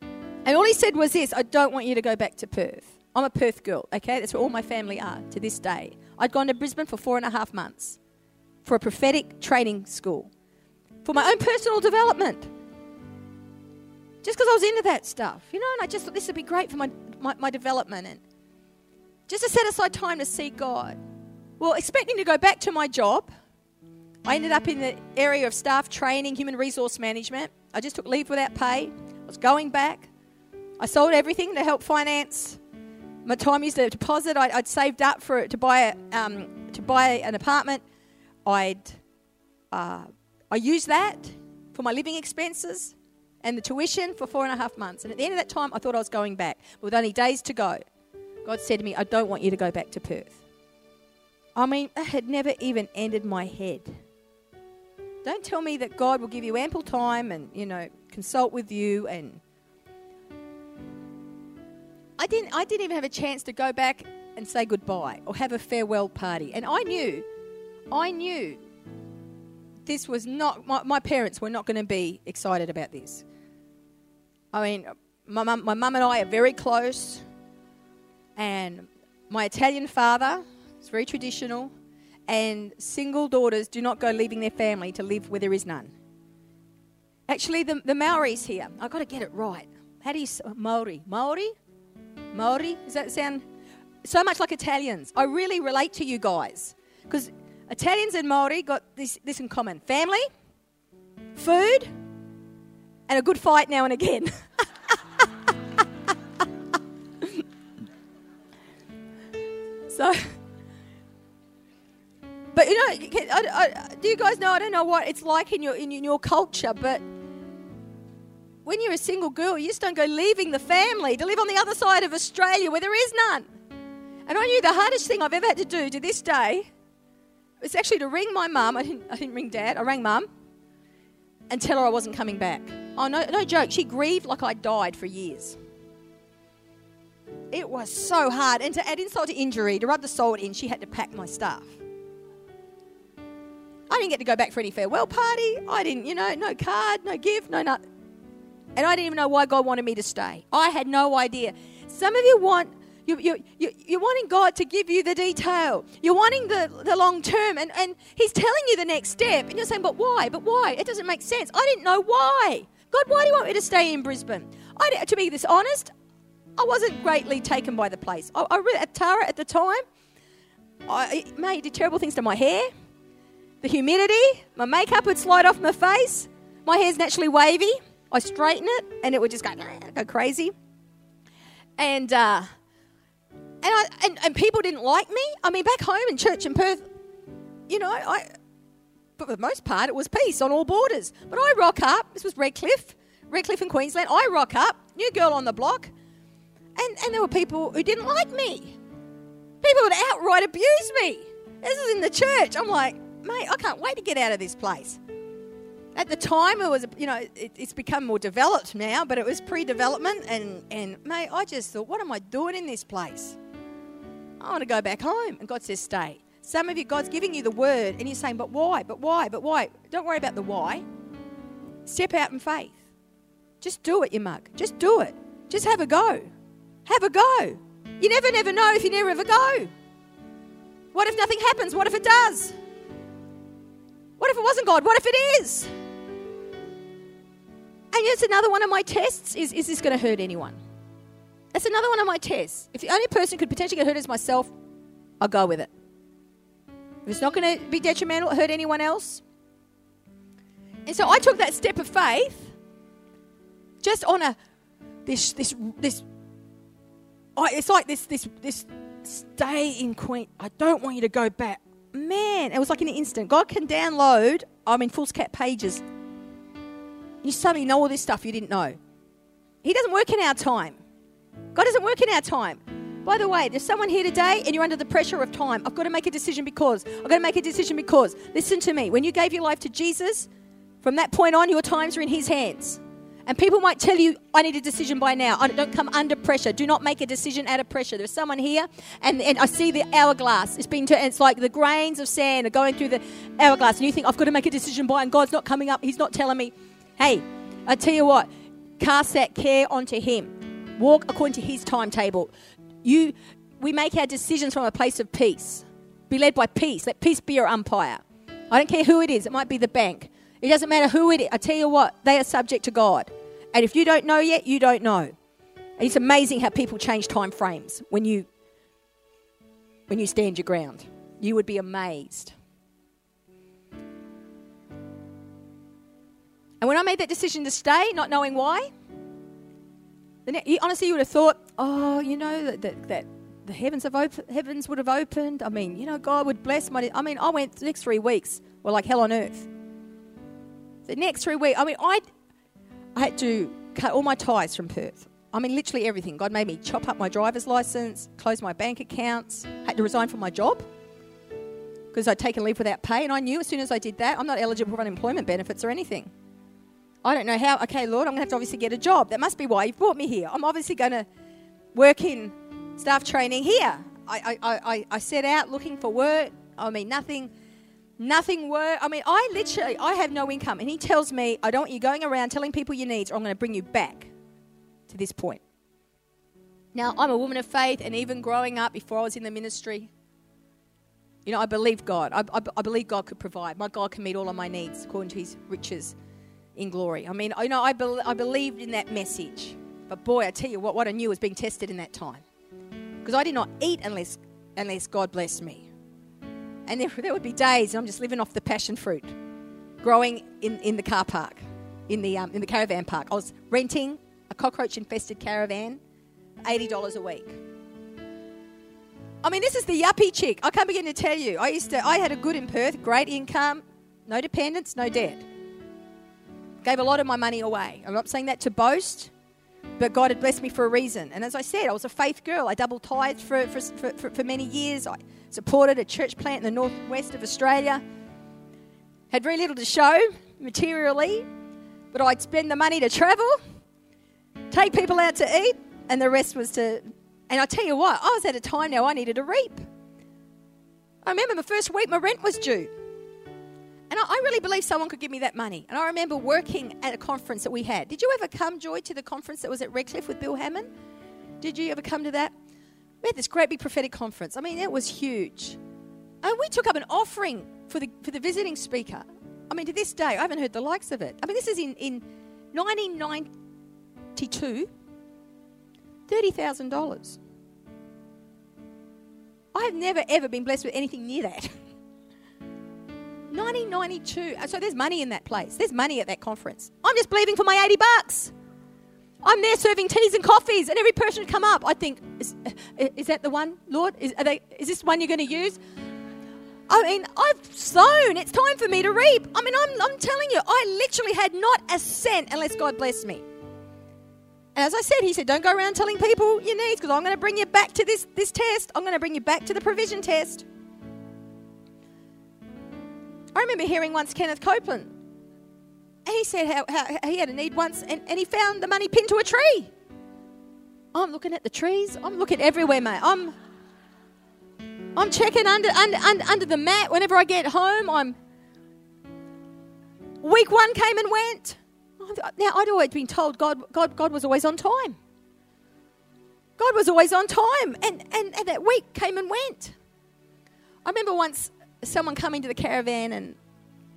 And all he said was this I don't want you to go back to Perth. I'm a Perth girl, okay? That's where all my family are to this day. I'd gone to Brisbane for four and a half months for a prophetic training school for my own personal development. Just because I was into that stuff, you know, and I just thought this would be great for my, my, my development and just to set aside time to see God. Well, expecting to go back to my job, I ended up in the area of staff training, human resource management. I just took leave without pay. I was going back. I sold everything to help finance my time used a deposit. I, would saved up for it to buy a, um, to buy an apartment. I'd uh, I used that for my living expenses and the tuition for four and a half months. And at the end of that time, I thought I was going back. With only days to go, God said to me, "I don't want you to go back to Perth." I mean, it had never even entered my head. Don't tell me that God will give you ample time and you know consult with you and I didn't, I didn't even have a chance to go back and say goodbye or have a farewell party. And I knew, I knew this was not, my, my parents were not going to be excited about this. I mean, my mum, my mum and I are very close, and my Italian father is very traditional, and single daughters do not go leaving their family to live where there is none. Actually, the, the Maoris here, I've got to get it right. How do you Maori? Maori? Maori? Does that sound so much like Italians? I really relate to you guys because Italians and Maori got this, this in common family, food, and a good fight now and again. so, but you know, I, I, do you guys know? I don't know what it's like in your in your culture, but when you're a single girl, you just don't go leaving the family to live on the other side of Australia where there is none. And I knew the hardest thing I've ever had to do to this day was actually to ring my mum. I didn't, I didn't ring dad, I rang mum and tell her I wasn't coming back. Oh, no, no joke. She grieved like I died for years. It was so hard. And to add insult to injury, to rub the salt in, she had to pack my stuff. I didn't get to go back for any farewell party. I didn't, you know, no card, no gift, no nothing. And I didn't even know why God wanted me to stay. I had no idea. Some of you want, you, you, you, you're wanting God to give you the detail. You're wanting the, the long term, and, and He's telling you the next step. And you're saying, but why? But why? It doesn't make sense. I didn't know why. God, why do you want me to stay in Brisbane? I, to be this honest, I wasn't greatly taken by the place. I, I at Tara at the time, I made did terrible things to my hair, the humidity, my makeup would slide off my face. My hair's naturally wavy. I straighten it and it would just go, go crazy. And, uh, and, I, and, and people didn't like me. I mean, back home in church in Perth, you know, I, but for the most part, it was peace on all borders. But I rock up. This was Redcliffe, Redcliffe in Queensland. I rock up, new girl on the block, and, and there were people who didn't like me. People would outright abuse me. This is in the church. I'm like, mate, I can't wait to get out of this place. At the time, it was, you know, it, it's become more developed now, but it was pre development. And, and, mate, I just thought, what am I doing in this place? I want to go back home. And God says, stay. Some of you, God's giving you the word, and you're saying, but why? But why? But why? Don't worry about the why. Step out in faith. Just do it, you mug. Just do it. Just have a go. Have a go. You never, never know if you never ever go. What if nothing happens? What if it does? What if it wasn't God? What if it is? And it's another one of my tests is is this going to hurt anyone? That's another one of my tests. If the only person could potentially get hurt is myself, I'll go with it. If it's not going to be detrimental, hurt anyone else. And so I took that step of faith just on a this this this I, it's like this this this stay in Queen. I don't want you to go back. Man, it was like an instant. God can download. I mean, foolscap pages. You suddenly know all this stuff you didn't know. He doesn't work in our time. God doesn't work in our time. By the way, there's someone here today and you're under the pressure of time. I've got to make a decision because. I've got to make a decision because. Listen to me. When you gave your life to Jesus, from that point on, your times are in His hands. And people might tell you, I need a decision by now. I don't come under pressure. Do not make a decision out of pressure. There's someone here, and, and I see the hourglass. It's been, turned, it's like the grains of sand are going through the hourglass, and you think, I've got to make a decision by, and God's not coming up. He's not telling me. Hey, I tell you what, cast that care onto Him. Walk according to His timetable. You, we make our decisions from a place of peace. Be led by peace. Let peace be your umpire. I don't care who it is. It might be the bank. It doesn't matter who it is. I tell you what, they are subject to God. And if you don't know yet, you don't know. And it's amazing how people change time frames when you when you stand your ground. You would be amazed. And when I made that decision to stay, not knowing why, you, honestly, you would have thought, oh, you know, that, that, that the heavens have op- heavens would have opened. I mean, you know, God would bless my. I mean, I went the next three weeks were like hell on earth. The next three weeks, I mean, I I had to cut all my ties from Perth. I mean, literally everything. God made me chop up my driver's license, close my bank accounts, had to resign from my job because I'd taken leave without pay. And I knew as soon as I did that, I'm not eligible for unemployment benefits or anything. I don't know how. Okay, Lord, I'm going to have to obviously get a job. That must be why you've brought me here. I'm obviously going to work in staff training here. I, I, I, I set out looking for work. I mean, nothing Nothing work. I mean, I literally, I have no income. And he tells me, I don't want you going around telling people your needs or I'm going to bring you back to this point. Now, I'm a woman of faith, and even growing up before I was in the ministry, you know, I believe God. I, I, I believe God could provide. My God can meet all of my needs according to his riches in glory. I mean, you know, I, be, I believed in that message. But boy, I tell you what, what I knew was being tested in that time. Because I did not eat unless, unless God blessed me. And there, there would be days I'm just living off the passion fruit growing in, in the car park, in the, um, in the caravan park. I was renting a cockroach infested caravan, $80 a week. I mean, this is the yuppie chick. I can't begin to tell you. I used to, I had a good in Perth, great income, no dependents, no debt. Gave a lot of my money away. I'm not saying that to boast, but God had blessed me for a reason. And as I said, I was a faith girl. I double tithed for, for, for, for many years. I supported a church plant in the northwest of Australia. Had very little to show materially, but I'd spend the money to travel, take people out to eat, and the rest was to. And I tell you what, I was at a time now I needed a reap. I remember my first week, my rent was due. And I, really believe someone could give me that money. And I remember working at a conference that we had. Did you ever come, Joy, to the conference that was at Redcliffe with Bill Hamon? Did you ever come to that? We had this great big prophetic conference. I mean, it was huge. And we took up an offering for the, for the visiting speaker. I mean, to this day, I haven't heard the likes of it. I mean, this is in, in 1992, $30,000. I have never, ever been blessed with anything near that. 1992. Uh, so there's money in that place. There's money at that conference. I'm just believing for my 80 bucks. I'm there serving teas and coffees, and every person would come up. I think, is, uh, is that the one, Lord? Is, they, is this one you're going to use? I mean, I've sown. It's time for me to reap. I mean, I'm, I'm telling you, I literally had not a cent unless God blessed me. And as I said, He said, don't go around telling people your needs because I'm going to bring you back to this, this test. I'm going to bring you back to the provision test. I remember hearing once Kenneth Copeland and he said how, how he had a need once and, and he found the money pinned to a tree. I'm looking at the trees. I'm looking everywhere, mate. I'm I'm checking under, under, under, under the mat whenever I get home. I'm week one came and went. Now I'd always been told God, God, God was always on time. God was always on time, and, and, and that week came and went. I remember once someone coming to the caravan and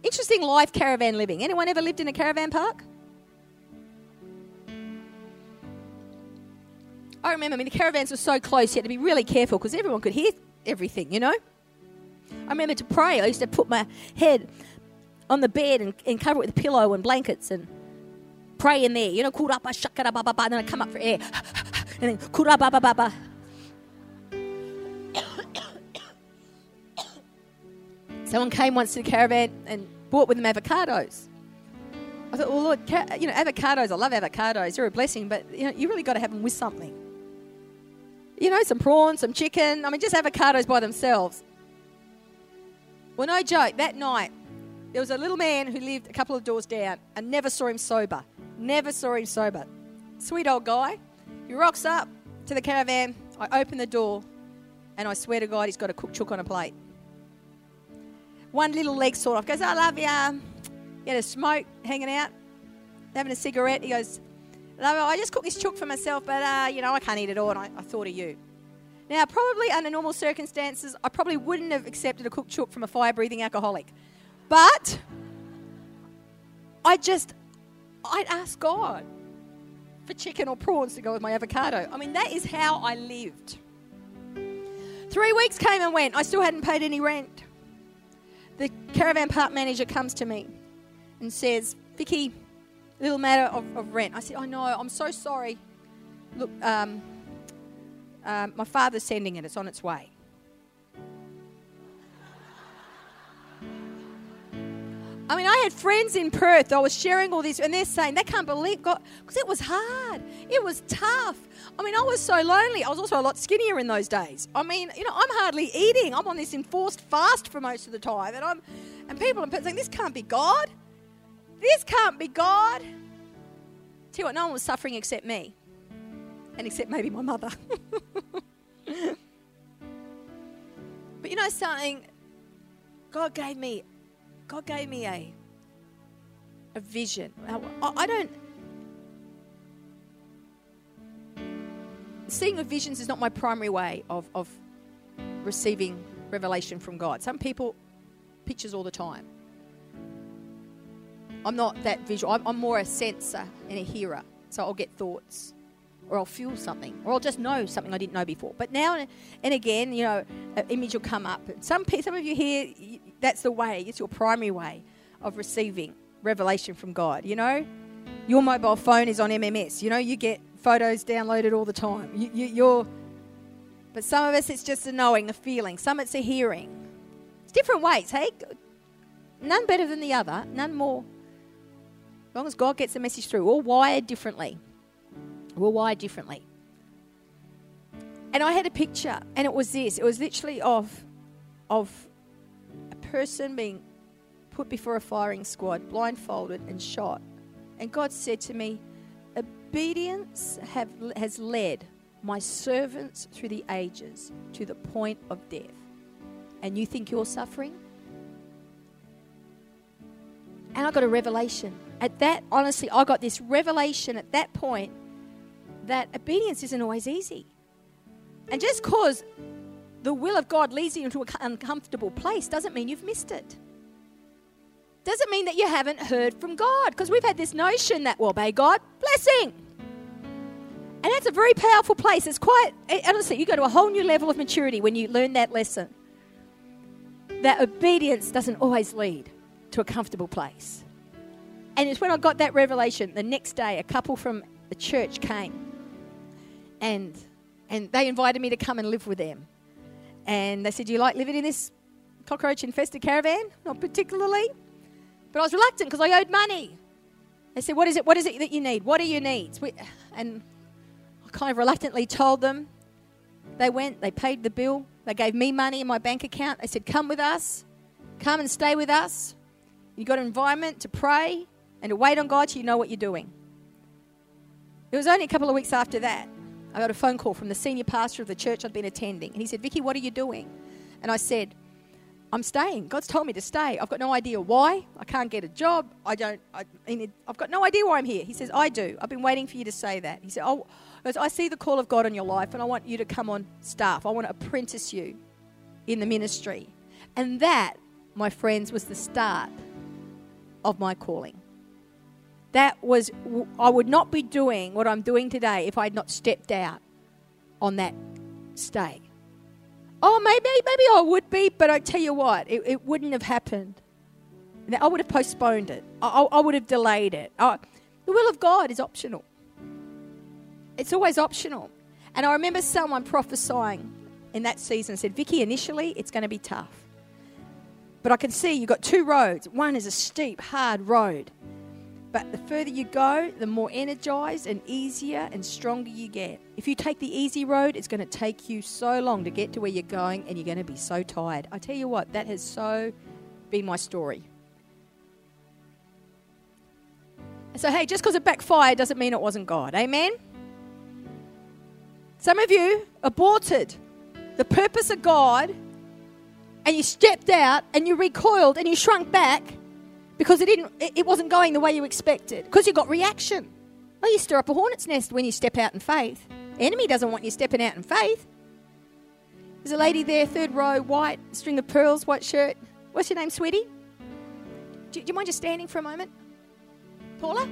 Interesting life caravan living. Anyone ever lived in a caravan park? I remember, I mean, the caravans were so close, you had to be really careful because everyone could hear everything, you know? I remember to pray, I used to put my head on the bed and, and cover it with a pillow and blankets and pray in there. You know, kurapa shakara ba ba ba. And then I come up for air. and then kurapa ba Someone came once to the caravan and brought with them avocados. I thought, well, Lord, you know, avocados, I love avocados, they're a blessing, but you know, you really got to have them with something. You know, some prawns, some chicken. I mean, just avocados by themselves. Well, no joke, that night, there was a little man who lived a couple of doors down and never saw him sober. Never saw him sober. Sweet old guy. He rocks up to the caravan. I open the door, and I swear to God, he's got a cooked chook on a plate. One little leg sort off. Goes, I love you. He had a smoke hanging out, having a cigarette. He goes, love. I just cooked this chook for myself, but, uh, you know, I can't eat it all, and I, I thought of you. Now, probably under normal circumstances, I probably wouldn't have accepted a cooked chook from a fire breathing alcoholic. But I just, I'd ask God for chicken or prawns to go with my avocado. I mean, that is how I lived. Three weeks came and went. I still hadn't paid any rent the caravan park manager comes to me and says, Vicky, little matter of, of rent. I said, I know, I'm so sorry. Look, um, um, my father's sending it, it's on its way. I mean, I had friends in Perth. I was sharing all this, and they're saying they can't believe God because it was hard. It was tough. I mean, I was so lonely. I was also a lot skinnier in those days. I mean, you know, I'm hardly eating. I'm on this enforced fast for most of the time, and I'm, and people are saying this can't be God. This can't be God. Tell you what, no one was suffering except me, and except maybe my mother. but you know something? God gave me God gave me a, a vision. I, don't. Seeing of visions is not my primary way of, of receiving revelation from God. Some people, pictures all the time. I'm not that visual. I'm, I'm more a sensor and a hearer. So I'll get thoughts or I'll feel something, or I'll just know something I didn't know before. But now and again, you know, an image will come up. Some some of you here, that's the way. It's your primary way of receiving revelation from God. You know, your mobile phone is on MMS. You know, you get photos downloaded all the time. You, you, you're, but some of us, it's just a knowing, a feeling. Some it's a hearing. It's different ways. Hey, none better than the other. None more. As long as God gets the message through, we're wired differently. We're wired differently. And I had a picture, and it was this. It was literally of, of person being put before a firing squad, blindfolded and shot. And God said to me, Obedience have, has led my servants through the ages to the point of death. And you think you're suffering? And I got a revelation. At that, honestly, I got this revelation at that point that obedience isn't always easy. And just because the will of God leads you into an uncomfortable place doesn't mean you've missed it. Doesn't mean that you haven't heard from God. Because we've had this notion that, well, obey God, blessing. And that's a very powerful place. It's quite, eh, honestly, you go to a whole new level of maturity when you learn that lesson. That obedience doesn't always lead to a comfortable place. And it's when I got that revelation, the next day, a couple from the church came and and they invited me to come and live with them. And they said, "Do you like living in this cockroach infested caravan?" Not particularly, but I was reluctant because I owed money. They said, "What is it? What is it that you need? What are your needs?" We, and I kind of reluctantly told them. They went. They paid the bill. They gave me money in my bank account. They said, "Come with us. Come and stay with us. You've got an environment to pray and to wait on God so you know what you're doing." It was only a couple of weeks after that I got a phone call from the senior pastor of the church I'd been attending. And he said, Vicky, what are you doing? And I said, I'm staying. God's told me to stay. I've got no idea why. I can't get a job. I don't, I, I've got no idea why I'm here. He says, I do. I've been waiting for you to say that. He said, Oh, I see the call of God on your life and I want you to come on staff. I want to apprentice you in the ministry. And that, my friends, was the start of my calling. That was, I would not be doing what I'm doing today if I had not stepped out on that stay. Oh, maybe, maybe I would be, but I tell you what, it, it wouldn't have happened I would have postponed it. I, I would have delayed it. I, the will of God is optional. It's always optional. And I remember someone prophesying in that season said, Vicky, initially it's going to be tough. But I can see you've got two roads. One is a steep, hard road. But the further you go, the more energized and easier and stronger you get. If you take the easy road, it's going to take you so long to get to where you're going and you're going to be so tired. I tell you what, that has so been my story. So, hey, just because it backfired doesn't mean it wasn't God. Amen? Some of you aborted the purpose of God and you stepped out and you recoiled and you shrunk back because it didn't it wasn't going the way you expected because you got reaction. Well, you stir up a hornet's nest when you step out in faith. enemy doesn't want you stepping out in faith. There's a lady there, third row, white, string of pearls, white shirt. What's your name, sweetie? Do, do you mind just standing for a moment? Paula?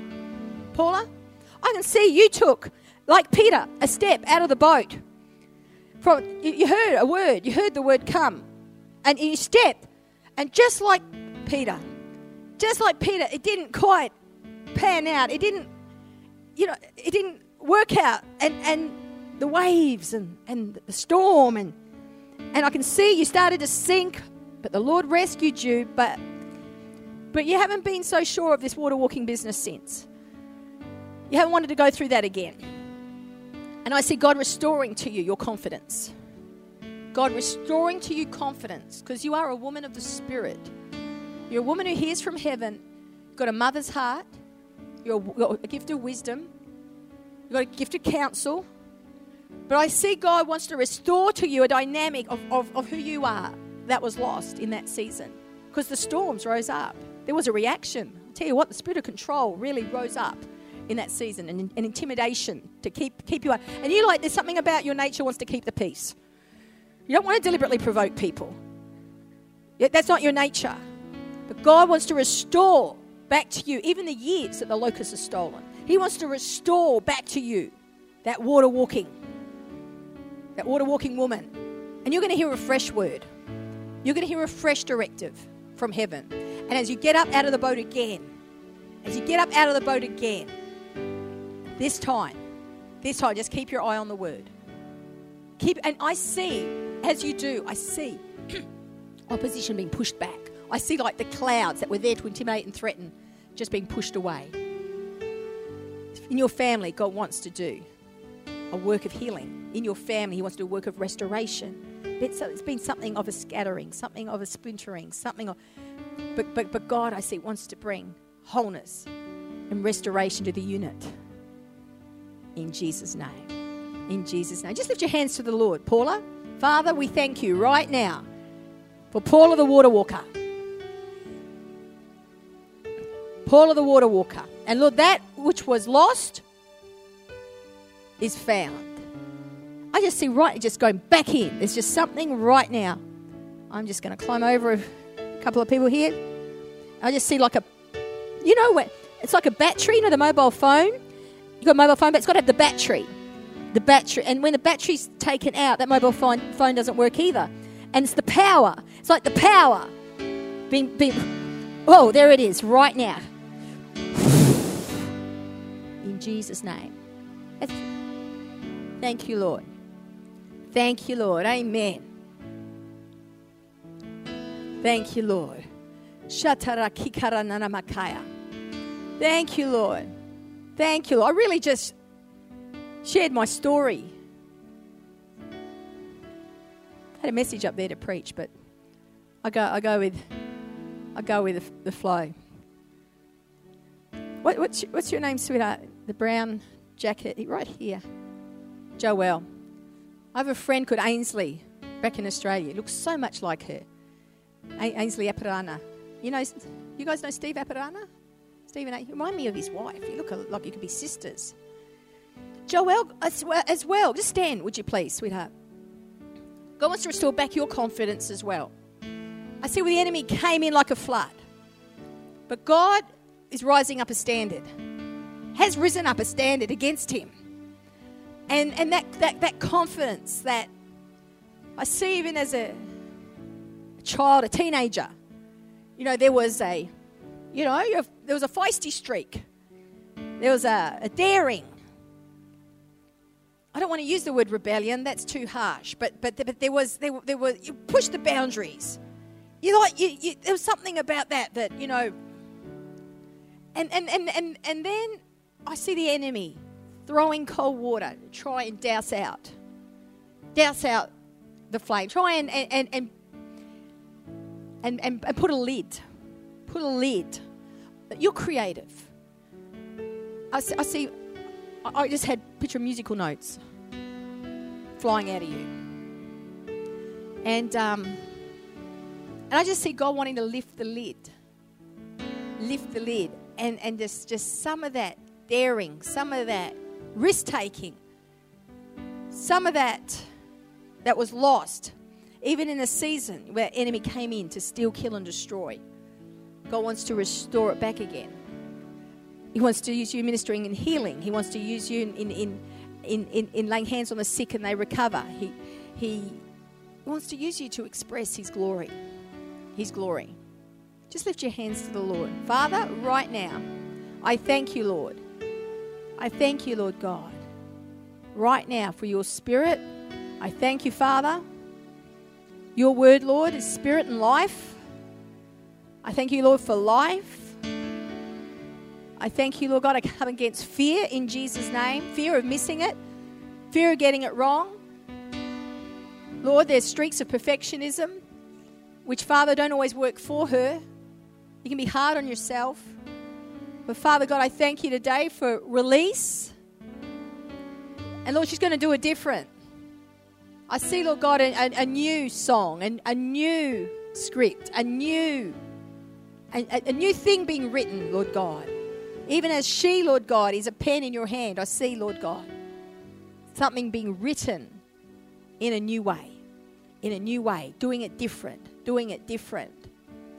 Paula? I can see you took, like Peter, a step out of the boat. From you, you heard a word, you heard the word come, and you stepped, and just like Peter, just like Peter, it didn't quite pan out. It didn't, you know, it didn't work out, and and the waves and and the storm and and I can see you started to sink, but the Lord rescued you, but but you haven't been so sure of this water walking business since. You haven't wanted to go through that again. And I see God restoring to you your confidence. God restoring to you confidence because you are a woman of the Spirit. You're a woman who hears from heaven. Got a mother's heart. you've got a gift of wisdom. You've got a gift of counsel. But I see God wants to restore to you a dynamic of, of, of who you are that was lost in that season because the storms rose up. There was a reaction. I'll tell you what, the spirit of control really rose up in that season and, and intimidation to keep, keep you up. And you like, there's something about your nature wants to keep the peace. You don't want to deliberately provoke people. That's not your nature. But God wants to restore back to you even the years that the locust has stolen. He wants to restore back to you that water walking, that water walking woman. And you're going to hear a fresh word. You're going to hear a fresh directive from heaven. And as you get up out of the boat again, as you get up out of the boat again, this time, this time, just keep your eye on the word. Keep, and I see, as you do, I see opposition being pushed back. I see like the clouds that were there to intimidate and threaten just being pushed away. In your family, God wants to do a work of healing. In your family, He wants to do a work of restoration. It's been something of a scattering, something of a splintering, something of. But, but, but God, I see, wants to bring wholeness and restoration to the unit. In Jesus' name. In Jesus' name. Just lift your hands to the Lord. Paula, Father, we thank you right now for Paula the water walker. Paula the water walker. And Lord, that which was lost is found. I just see right, just going back in. There's just something right now. I'm just going to climb over a couple of people here. I just see like a, you know what? It's like a battery, you know, the mobile phone. You've got a mobile phone, but it's got to have the battery. The battery, and when the battery's taken out, that mobile phone, phone doesn't work either. And it's the power. It's like the power being, being oh, there it is, right now. In Jesus' name. Thank you, Lord. Thank you, Lord. Amen. Thank you, Lord. Thank you, Lord. Thank you, Lord. I really just shared my story. I had a message up there to preach, but I go, I go with, I go with the, the flow. What, what's, what's your name, sweetheart? The brown jacket, right here. Joelle. I have a friend called Ainsley back in Australia. looks so much like her. A- Ainsley Apirana. You know, you guys know Steve Apirana? Stephen, you remind me of his wife. You look like you could be sisters. Joelle, as well, as well, just stand, would you please, sweetheart? God wants to restore back your confidence as well. I see where the enemy came in like a flood. But God is rising up a standard, has risen up a standard against him. And, and that, that, that confidence that I see even as a, a child, a teenager, you know, there was a You know, there was a feisty streak. There was a, a daring. I don't want to use the word rebellion, that's too harsh. But, but, but there was, there, there was, you pushed the boundaries. You like, you, you, there was something about that that, you know, and, and, and, and, and then I see the enemy throwing cold water try and douse out, douse out the flame. Try and, and, and, and, and, and, put a lid, put a lid. You're creative. I see, I see I just had picture of musical notes flying out of you. And, um, and I just see God wanting to lift the lid. Lift the lid. And, and just, just some of that daring, some of that risk taking, some of that that was lost, even in a season where enemy came in to steal, kill, and destroy. God wants to restore it back again. He wants to use you ministering and healing. He wants to use you in, in, in, in, in, in laying hands on the sick and they recover. He, he wants to use you to express His glory. His glory. Just lift your hands to the Lord. Father, right now, I thank you, Lord. I thank you, Lord God, right now for your spirit. I thank you, Father. Your word, Lord, is spirit and life. I thank you, Lord, for life. I thank you, Lord God. I come against fear in Jesus' name fear of missing it, fear of getting it wrong. Lord, there's streaks of perfectionism, which, Father, don't always work for her. You can be hard on yourself. But, Father God, I thank you today for release. And, Lord, she's going to do it different. I see, Lord God, a, a, a new song, and a, new script, a new, a, a new thing being written, Lord God. Even as she, Lord God, is a pen in your hand, I see, Lord God, something being written in a new way. In a new way, doing it different, doing it different.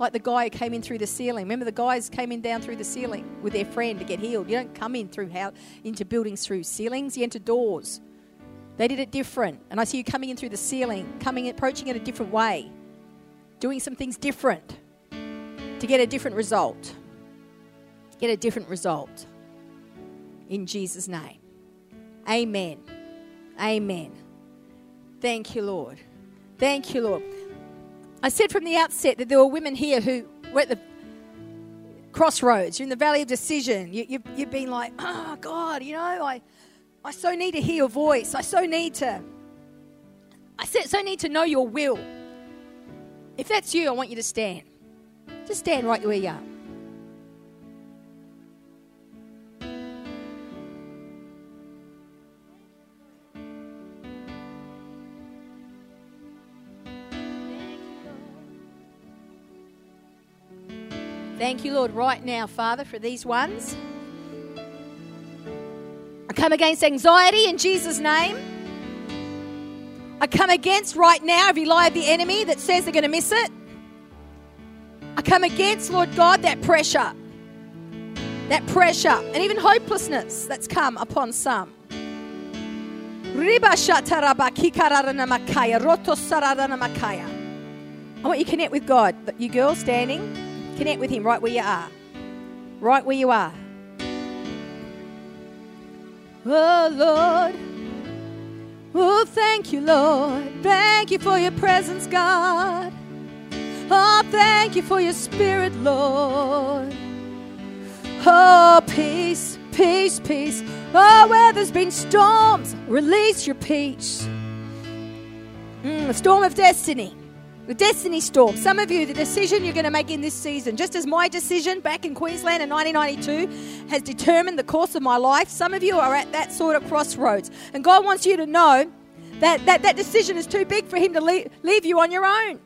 Like the guy who came in through the ceiling. Remember, the guys came in down through the ceiling with their friend to get healed. You don't come in through how into buildings through ceilings. You enter doors. They did it different, and I see you coming in through the ceiling, coming approaching it a different way, doing some things different to get a different result get a different result. In Jesus' name. Amen. Amen. Thank you, Lord. Thank you, Lord. I said from the outset that there were women here who were at the crossroads. You're in the valley of decision. You, have you, been like, oh, God, you know, I, I so need to hear your voice. I so need to, I so need to know your will. If that's you, I want you to stand. Just stand right where you are. Thank you, Lord, right now, Father, for these ones. I come against anxiety in Jesus' name. I come against right now every lie of the enemy that says they're going to miss it. I come against, Lord God, that pressure, that pressure, and even hopelessness that's come upon some. I want you to connect with God. You girls standing. Connect with Him right where you are. Right where you are. Oh, Lord. Oh, thank you, Lord. Thank you for your presence, God. Oh, thank you for your spirit, Lord. Oh, peace, peace, peace. Oh, where there's been storms, release your peace. Mm, the storm of destiny. The destiny storm. Some of you, the decision you're going to make in this season, just as my decision back in Queensland in 1992 has determined the course of my life, some of you are at that sort of crossroads. And God wants you to know that that, that decision is too big for Him to leave, leave you on your own.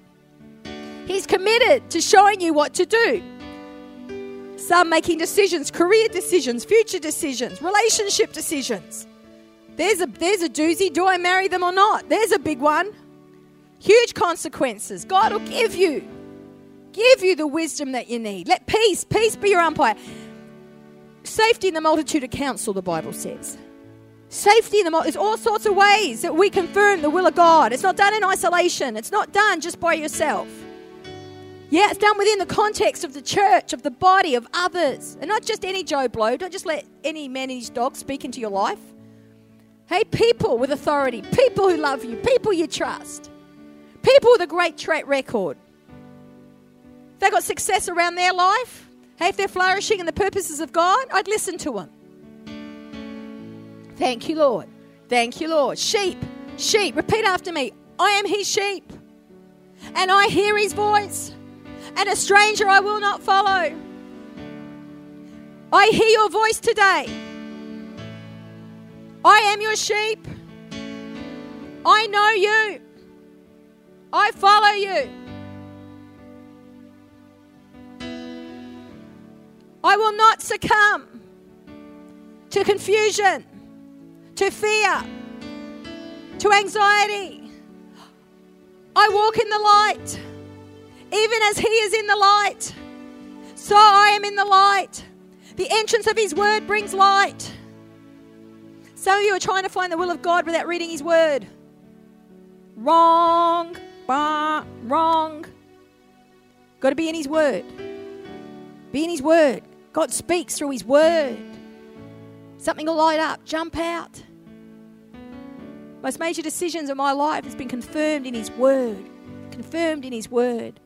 He's committed to showing you what to do. Some making decisions, career decisions, future decisions, relationship decisions. There's a, there's a doozy. Do I marry them or not? There's a big one. Huge consequences. God will give you, give you the wisdom that you need. Let peace, peace be your umpire. Safety in the multitude of counsel, the Bible says. Safety in the there's all sorts of ways that we confirm the will of God. It's not done in isolation. It's not done just by yourself. Yeah, it's done within the context of the church, of the body, of others. And not just any Joe Blow. Don't just let any man and his dog speak into your life. Hey, people with authority, people who love you, people you trust, people with a great track record. If they've got success around their life, hey, if they're flourishing in the purposes of God, I'd listen to them. Thank you, Lord. Thank you, Lord. Sheep, sheep, repeat after me. I am his sheep, and I hear his voice, and a stranger I will not follow. I hear your voice today. I am your sheep. I know you. I follow you. I will not succumb to confusion, to fear, to anxiety. I walk in the light. Even as He is in the light, so I am in the light. The entrance of His word brings light. Some of you are trying to find the will of God without reading His word. Wrong. Bah, wrong. Got to be in His word. Be in His word. God speaks through His word. Something will light up. Jump out. Most major decisions of my life has been confirmed in His word. Confirmed in His word.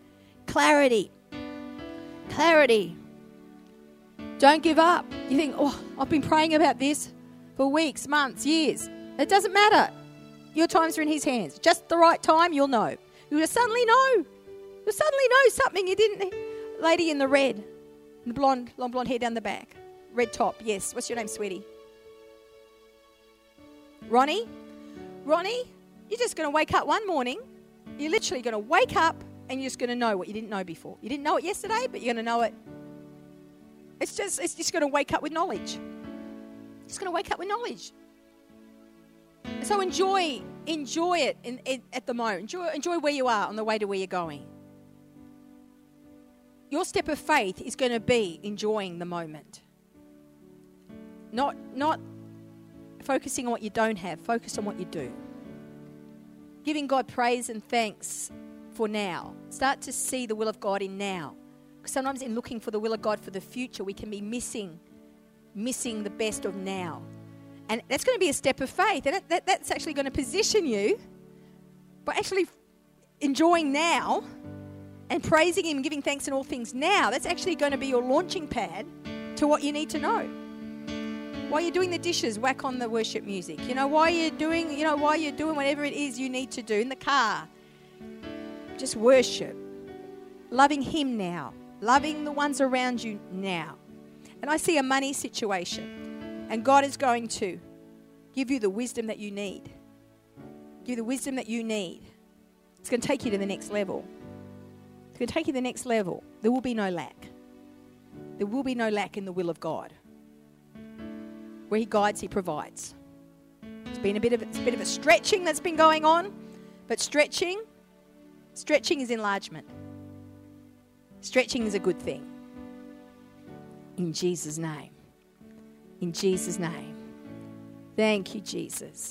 Clarity. Clarity. Don't give up. You think, oh, I've been praying about this for weeks, months, years. It doesn't matter. Your times are in His hands. Just the right time, you'll know. You'll suddenly know. You'll suddenly know something you didn't. Lady in the red, the blonde, long blonde hair down the back, red top. Yes. What's your name, sweetie? Ronnie. Ronnie, you're just going to wake up one morning. You're literally going to wake up and you're just going to know what you didn't know before. You didn't know it yesterday, but you're going to know it. It's just, it's just going to wake up with knowledge. It's going to wake up with knowledge. So enjoy, enjoy it in, in, at the moment. Enjoy, enjoy where you are on the way to where you're going. Your step of faith is going to be enjoying the moment. Not, not focusing on what you don't have, focus on what you do. Giving God praise and thanks for now. Start to see the will of God in now. Because sometimes in looking for the will of God for the future, we can be missing, missing the best of now. And that's going to be a step of faith. And that, that, that's actually going to position you by actually enjoying now and praising Him, giving thanks in all things now. That's actually going to be your launching pad to what you need to know. While you're doing the dishes, whack on the worship music. You know, while you're doing, you know, while you're doing whatever it is you need to do in the car, just worship. Loving Him now. Loving the ones around you now. And I see a money situation. And God is going to give you the wisdom that you need. Give you the wisdom that you need. It's going to take you to the next level. It's going to take you to the next level. There will be no lack. There will be no lack in the will of God. Where He guides, He provides. It's been a bit of it's a bit of a stretching that's been going on, but stretching Stretching is enlargement. Stretching is a good thing. In Jesus' name. In Jesus' name. Thank you, Jesus.